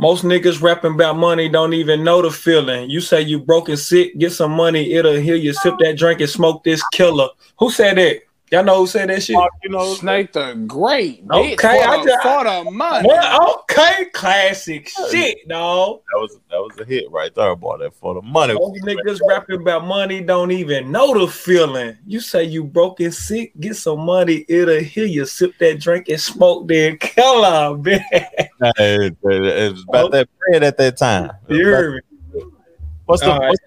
Most niggas rapping about money don't even know the feeling. You say you broke and sick, get some money, it'll heal you. Sip that drink and smoke this killer. Who said that? Y'all know who said that shit? You know, Snake the Great. Okay, for, I the, just- for the money. Well, okay, classic shit, dog. That was that was a hit right there, boy. That for the money. Most niggas rapping about money don't even know the feeling. You say you broke and sick, get some money, it'll heal you. Sip that drink and smoke (laughs) that killer, man. Hey, it was about that bread at that time. You heard me? What's the All right. what's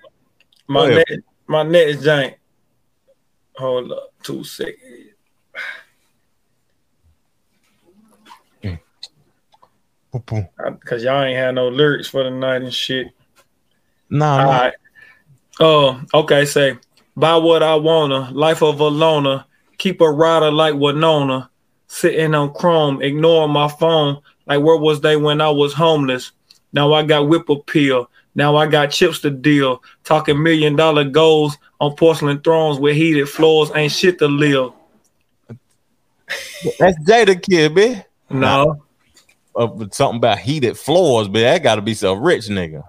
My Go net, my net is giant. Hold up, two seconds. Cause y'all ain't had no lyrics for the night and shit. Nah, All right. Oh, okay. Say, buy what I wanna. Life of a loner. Keep a rider like Winona. Sitting on Chrome, ignoring my phone. Like where was they when I was homeless? Now I got whip appeal. Now I got chips to deal. Talking million dollar goals on porcelain thrones with heated floors. Ain't shit to live. That's Jada Kid, man. No. Uh, but something about heated floors, man. That got to be some rich nigga.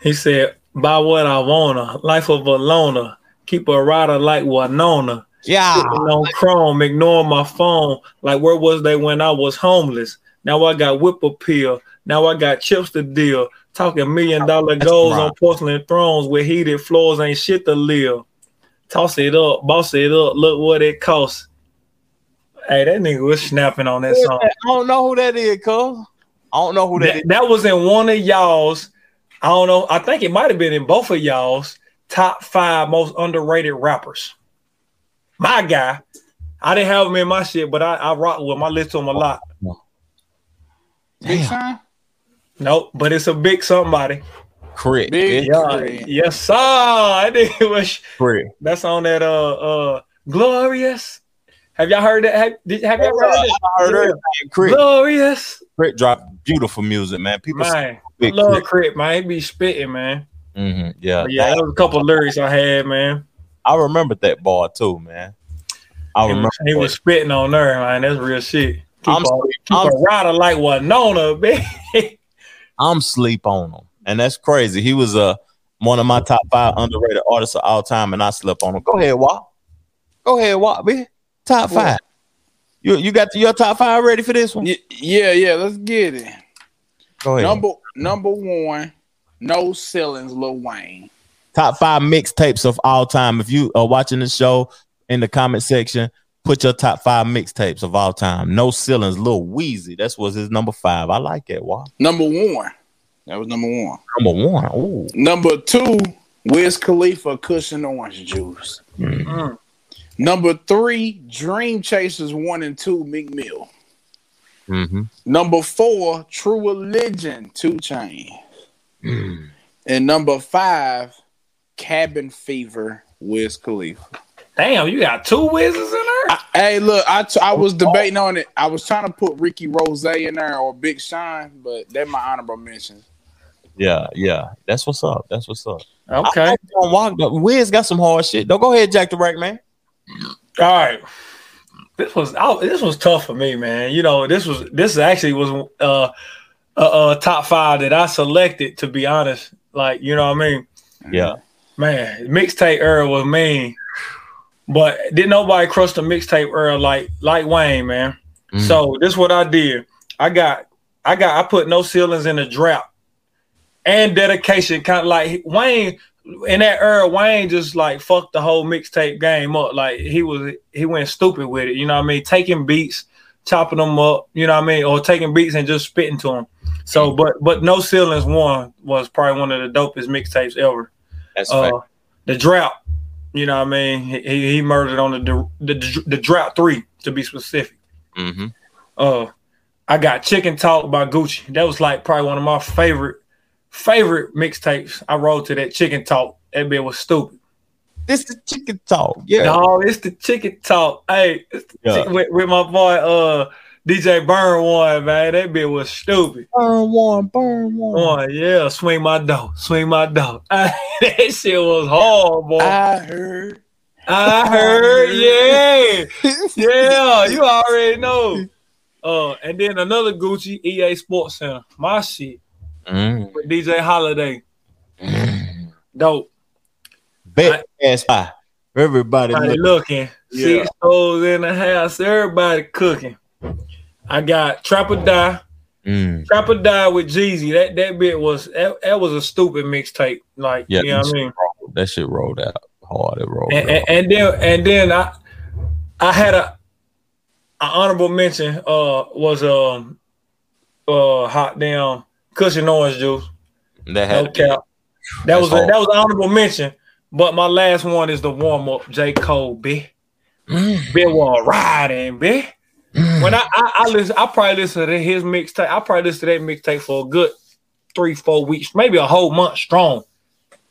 He said, buy what I wanna. Life of a loner. Keep a rider like Winona. Yeah. Sitting on Chrome, ignoring my phone. Like where was they when I was homeless? Now I got whip appeal. Now I got chips to deal. Talking million dollar goals on porcelain thrones with heated floors ain't shit to live. Toss it up, boss it up. Look what it costs. Hey, that nigga was snapping on that song. I don't know who that is, cuz. I don't know who that That, is. that was in one of y'all's. I don't know. I think it might have been in both of y'all's top five most underrated rappers. My guy. I didn't have him in my shit, but I, I rock with him. I listen to him a lot. Big Sean? Nope, but it's a big somebody. Crit. Big Yeah, Crit. yes, sir. I think it was. Crit. That's on that uh uh glorious. Have y'all heard that? Have, did, have y'all heard that? I heard her. Crit. Glorious, K.R.I.T. dropped beautiful music, man. People man. I big love Crit. K.R.I.T., man. He be spitting, man. Mm-hmm. Yeah. But yeah, that was a couple of lyrics I had, man. I remember that bar too, man. I He remember. was, he was spitting on there, man. That's real shit. Keep, I'm a, keep I'm- a rider like Winona, (laughs) man. I'm sleep on him, and that's crazy. He was uh, one of my top five underrated artists of all time, and I slept on him. Go ahead, Walt. Go ahead, Walt. Man. Top What? five. You you got your top five ready for this one? Yeah, yeah, let's get it. Go ahead. Number number one, no ceilings, Lil Wayne. top five mixtapes of all time. If you are watching the show in the comment section, put your top five mixtapes of all time. No ceilings, Lil Weezy. That's was his number five. I like it. Wow. Number one. That was number one. Number one. Ooh. Number two, Wiz Khalifa Kush and Orange Juice. Mm. Number three, Dream Chasers one and two, Meek Mill. Mm-hmm. Number four, True Religion, Two Chain. And number five, Cabin Fever, Wiz Khalifa. Damn, you got two wizards in there? I- hey, look, I, t- I was debating on it. I was trying to put Ricky Rose in there or Big Sean, but they're my honorable mention. Yeah, yeah. That's what's up. That's what's up. Okay. I like John Walker, but Wiz got some hard shit. Don't go ahead, Jack the Rack, man. All right. This was I, this was tough for me, man. You know, this was this actually was uh a, a top five that I selected to be honest. Like, you know what I mean? Yeah. Man, mixtape era was mean. But didn't nobody crush the mixtape era like like Wayne, man. Mhm. So this is what I did. I got I got I put no ceilings in the drought and dedication. Kind of like Wayne in that era, Wayne just like fucked the whole mixtape game up. Like he was he went stupid with it. You know what I mean? Taking beats, chopping them up, you know what I mean? Or taking beats and just spitting to them. So but but no ceilings one was probably one of the dopest mixtapes ever. That's Uh, the drought, you know what I mean? He, he he murdered on the, the the drought three to be specific. Mm-hmm. Uh, I got Chicken Talk by Gucci. That was like probably one of my favorite favorite mixtapes. I wrote to that Chicken Talk. That bit was stupid. This the chicken talk. Yeah. No, it's the Chicken Talk. Hey, it's the Yeah. chick- with, with my boy uh DJ Burn one man. That bit was stupid. Burn one, burn one. One, yeah, swing my dough, swing my dough. (laughs) that shit was hard, boy. I heard. I (laughs) heard, yeah, (laughs) yeah. You already know. Uh, and then another Gucci EA Sports Center. My shit Mm. with DJ Holiday. Dope. Bet ass pie. Everybody Everybody look. looking. Yeah. Six hoes in the house. Everybody cooking. I got Trap or Die. Mm. Trap or Die with Jeezy. That that bit was that, that was a stupid mixtape. Like Yeah, you know that what I shit mean. rolled- that shit rolled out hard. It rolled and, out. and, and then and then I I had a, a honorable mention uh was um uh hot damn Kush and Orange Juice. That had No cap. That was a, that was an honorable mention. But my last one is the warm up, J. Cole, B. Mm. B was riding, B. When I, I I listen, I probably listen to his mixtape. I probably listen to that mixtape for a good three, four weeks, maybe a whole month strong.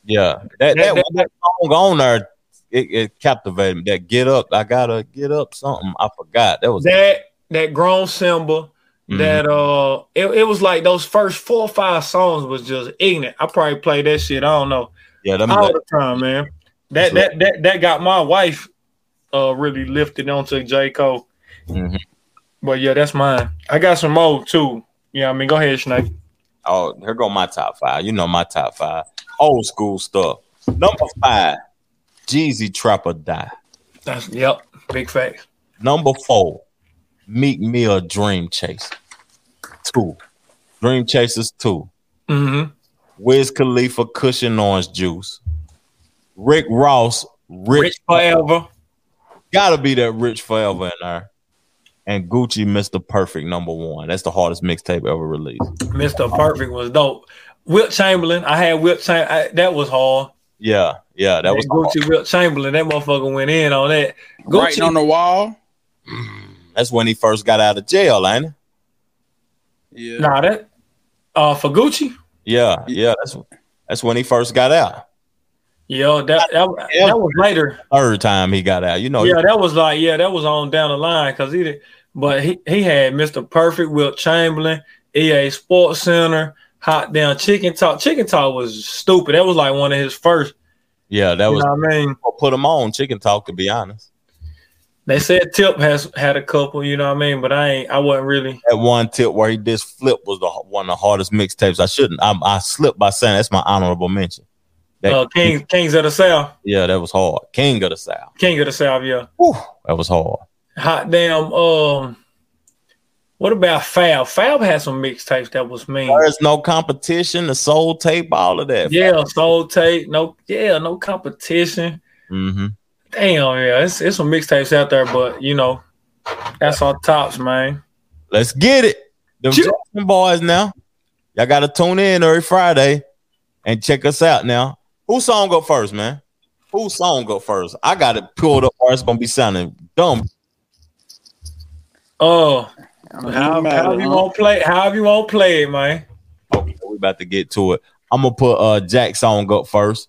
Yeah, that that, That- that- that song on there, it, it captivated me. That get up, I gotta get up. Something I forgot. That was that that grown Simba, Mhm. that uh it, it was like those first four or five songs was just ignorant. I probably played that shit, I don't know. yeah. Them, All the time, man. That that that that got my wife uh really lifted onto J. Cole. Mhm. But yeah, that's mine. I got some more too. Yeah, I mean go ahead, Snake. Oh, here go my top five. You know my top five. Old school stuff. Number five, Jeezy Trap or Die. That's yep, big facts. Number four, Meek Mill Dream Chaser. Two. Dream Chasers two. Mm-hmm. Wiz Khalifa Kush and Orange Juice. Rick Ross Rich, Rich forever. Gotta be that Rich Forever in there. And Gucci Mr. Perfect number one. That's the hardest mixtape ever released. Mr. Perfect was dope. Wilt Chamberlain, I had Wilt Chamberlain. That was hard. Yeah, yeah, that was Gucci Wilt Chamberlain. That motherfucker went in on that. Writing on the wall. That's when he first got out of jail, ain't it? Yeah. Nah, that uh for Gucci. Yeah, yeah. That's that's when he first got out. Yo, that that, that was later. Third time he got out. You know, Yeah, that was like yeah, that was on down the line because he did. But he he had Mr. Perfect, Wilt Chamberlain, EA Sports Center, Hot Down Chicken Talk. Chicken Talk was stupid. That was like one of his first. yeah, that You was know what I mean? put him on chicken talk. To be honest, They said Tip has had a couple. You know what I mean? But I ain't. I wasn't really. that one tip where he did flip was the one of the hardest mixtapes. I shouldn't. I, I slipped by saying that's my honorable mention. That, Uh, Kings Kings of the South, yeah, that was hard. King of the South. King of the South. Yeah. That was hard. Hot damn. Um. What about Fab? Fab had some mixtapes that was mean. There's no competition. The soul tape, all of that. Yeah, soul tape. No, yeah, no competition. Mm-hmm. Damn, yeah, it's it's some mixtapes out there, but you know, that's our tops, man. Let's get it. Them Choo- Jackson boys now. Y'all gotta tune in every Friday and check us out now. Whose song go first, man? Whose song go first? I got it pulled up or it's gonna be sounding dumb. Oh, I'm how, how you him. won't play? How you won't play it, man? Okay, we about to get to it. I'm gonna put uh Jack song up first.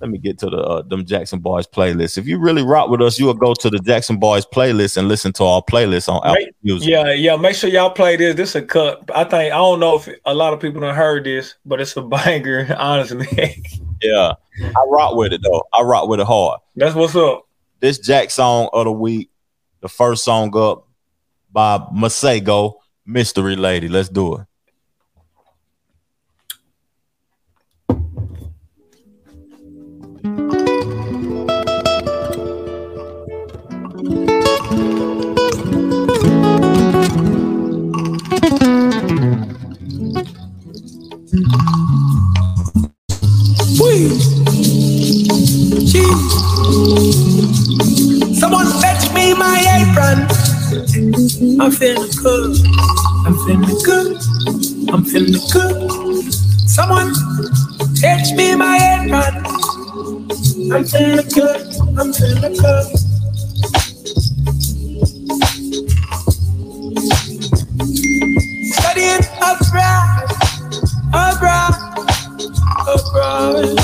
Let me get to the uh, them Jackson Boys playlist. If you really rock with us, you will go to the Jackson Boys playlist and listen to our playlist on Apple Music. Yeah, yeah. Make sure y'all play this. This is a cut. I think I don't know if a lot of people have heard this, but it's a (laughs) banger. Honestly, (laughs) Yeah, I rock with it though. I rock with it hard. that's what's up. This Jack song of the week, the first song up by Masego, Mystery Lady. Let's do it. I'm feeling good. I'm feeling good. I'm feeling good. Someone fetch me my apron. I'm feeling good. I'm feeling good. Studying abroad, abroad, abroad,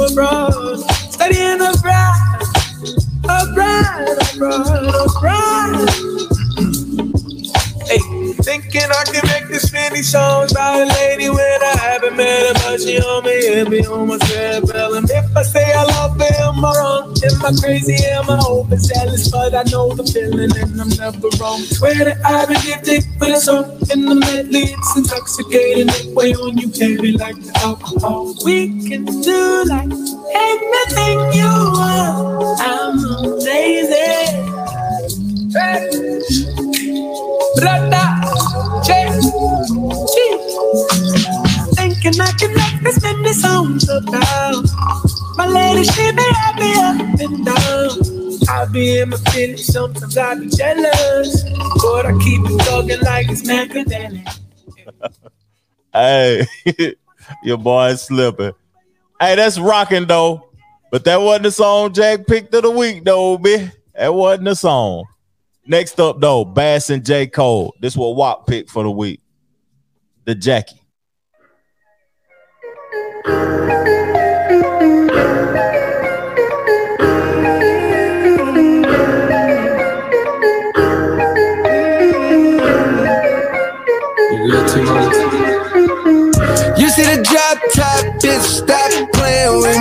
abroad. Studying abroad, abroad, abroad, abroad. Hey, thinking I can make this many songs about a lady when I haven't met her, but she on me and be on my cerebellum. If I say I love her, am I wrong? Am I crazy? Am I overzealous? But I know the feeling and I'm never wrong. Swear that I've been gifted with a song in the medley. It's intoxicating. It weigh on you heavy like the alcohol. We can do like anything you want. I'm amazing. Hey. Check, Thinking I can make this many songs about my lady. She be happy up and down. I be in my feelings, sometimes I be jealous, but I keep it talking like it's macadamic. (laughs) Hey, (laughs) your boy slipping. Hey, that's rocking though. But that wasn't the song Jack picked of the week, though, man. That wasn't the song. Next up, though, Bas and J. Cole. This was Wop pick for the week. The Jackie. You see the drop top, bitch, stop playing with me.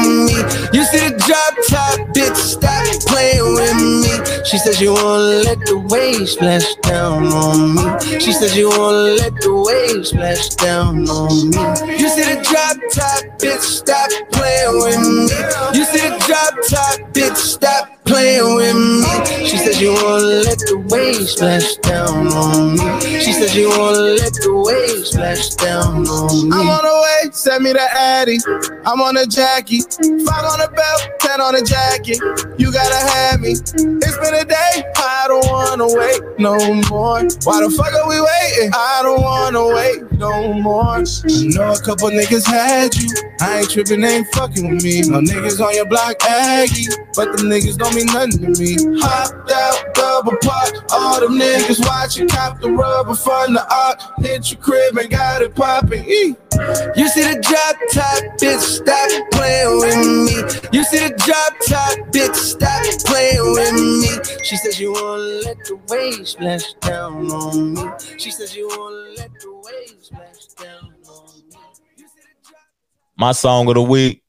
She says you wanna let the waves splash down on me. She says you wanna let the waves splash down on me. You see the drop top, bitch, stop playing with me. You see the drop top, bitch, stop playing with me. She says you wanna let the waves splash down on me. She said you wanna let the waves splash down on me. I'm on the way, send me the Addy. I'm on the Jackie. Five on the belt, ten on the jacket. You gotta have me. It's been a day, I don't wanna wait no more. Why the fuck are we waiting? I don't wanna wait no more. I know a couple niggas had you. I ain't tripping, ain't fucking with me. No niggas on your block, Aggie. But them niggas don't mean nothing to me. Hopped out, double pot. All them niggas watching, cop the rubber from the art. Hit your crib and got it popping. E. You see the drop top, bitch, stop playing with me. You see the drop top, bitch, stop playing with me. She says you wanna let the waves splash down on me. She says you wanna let the waves splash down on me. My song of the week.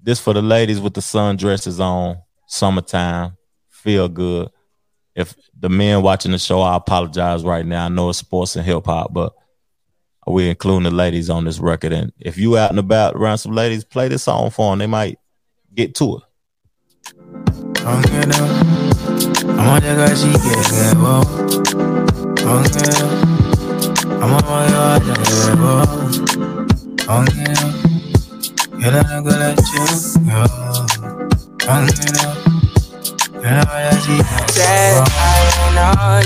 This for the ladies with the sundresses on. Summertime. Feel good. If the men watching the show, I apologize right now. I know it's sports and hip hop, but we're including the ladies on this record. And if you out and about around some ladies, play this song for them. They might get to it. I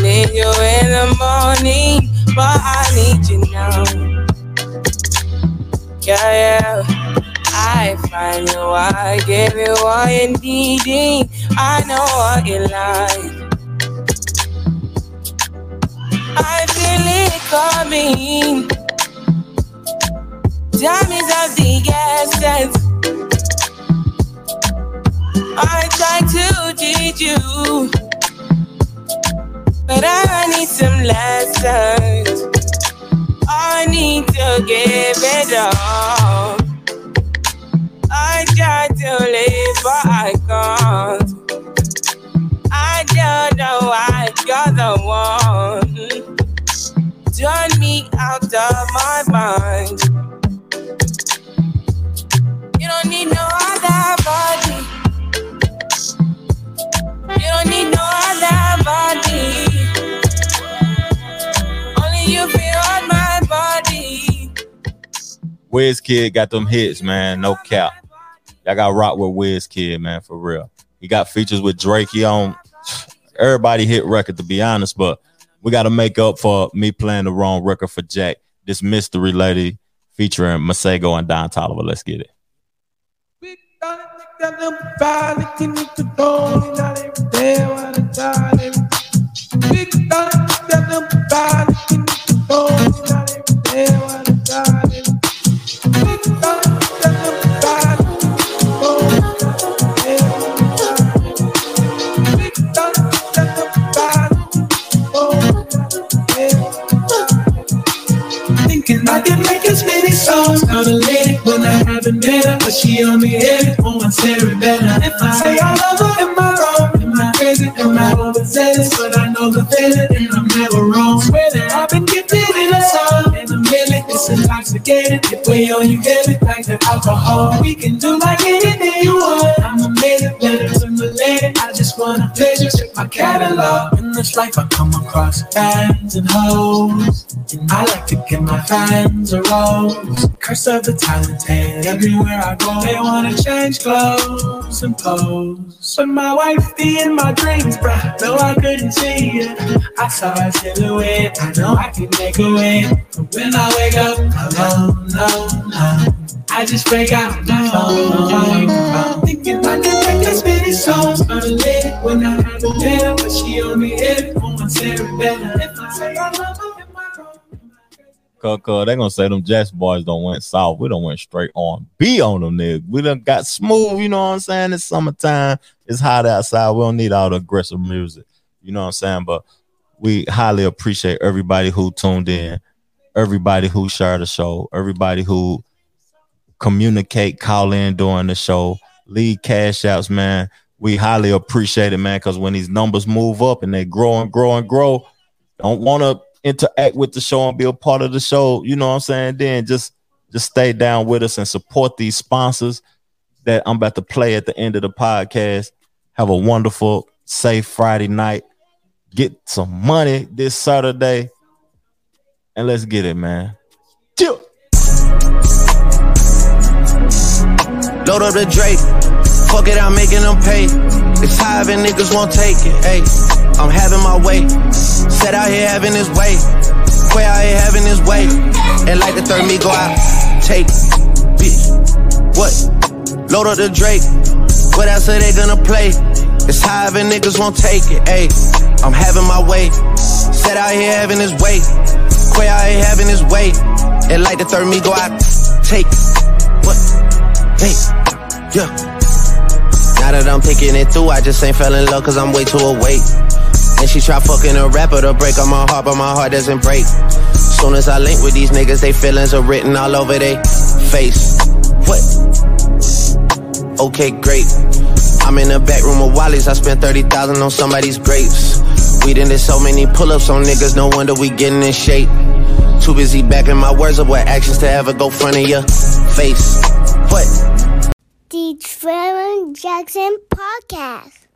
need you in the morning, but I need you now. Yeah, yeah. I find you, I give you what you needing. I know what you like. I feel it coming. Time is of the essence. I try to teach you, but I need some lessons. I need to give it up. I try to live, but I can't. I don't know why you're the one. Turn me out of my mind. You don't need no other body. Body. Wizkid got them hits, man. No cap. Y'all got rock with Wizkid, man, for real. He got features with Drake. He on everybody hit record, to be honest, but we got to make up for me playing the wrong record for Jack. This mystery lady featuring Masego and Don Toliver. Let's get it. Got them violent, can you it? Not every day, while the time, big dog, got them say I love her, am I wrong? Am I crazy? Am I overzealous? But I know the feeling, and I'm never wrong. Swear that I've been gifted in a song and a million. It's intoxicated. If we you get it like the alcohol, we can do like anything you want. I'm a amazing, better than the lady. I just wanna pleasure, check my catalog. In this life, I come across fans and hoes. I like to give my fans a rose. Curse of the talented. Everywhere I go, they wanna change clothes and pose. But my wife be in my dreams, bruh. No, I couldn't see it. I saw a silhouette. I know I can make a way. But when I wake up alone, no, no. I just break out my phone. Thinking I can make this many songs. I'm lit when I have a better, but she only hit it on one better. If I say I love Cause, cause they gonna say them Jets boys don't went south. We don't went straight on B on them niggas. We done got smooth, you know what I'm saying? It's summertime, it's hot outside. We don't need all the aggressive music. You know what I'm saying? But we highly appreciate everybody who tuned in, everybody who shared the show, everybody who communicate, call in during the show, lead cash outs, man. We highly appreciate it, man, because when these numbers move up and they grow and grow and grow, don't want to interact with the show and be a part of the show. You know what I'm saying? Then just just stay down with us and support these sponsors that I'm about to play at the end of the podcast. Have a wonderful, safe Friday night. Get some money this Saturday. And let's get it, man. Chill. Load up the Drake. Fuck it, I'm making them pay. It's high and niggas won't take it. Hey, I'm having my way. Set out here having his way. Quay out here having his way. And like the third me go out. Take. Bitch. What? Load up the Drake. What else are they gonna play? It's and niggas won't take it. Hey, I'm having my way. Set out here having his way. Quay out here having his way. And like the third me go out. Take. What? Hey, yeah. Now that I'm picking it through, I just ain't fell in love cause I'm way too awake. And she try fucking a rapper to break on my heart, but my heart doesn't break. Soon as I link with these niggas, they feelings are written all over their face. What? Okay, great. I'm in the back room of Wally's, I spent 30,000 on somebody's grapes. We done did so many pull-ups on niggas, no wonder we getting in shape. Too busy backing my words up with actions to ever go front of your face. What? The Trevor Jackson Podcast.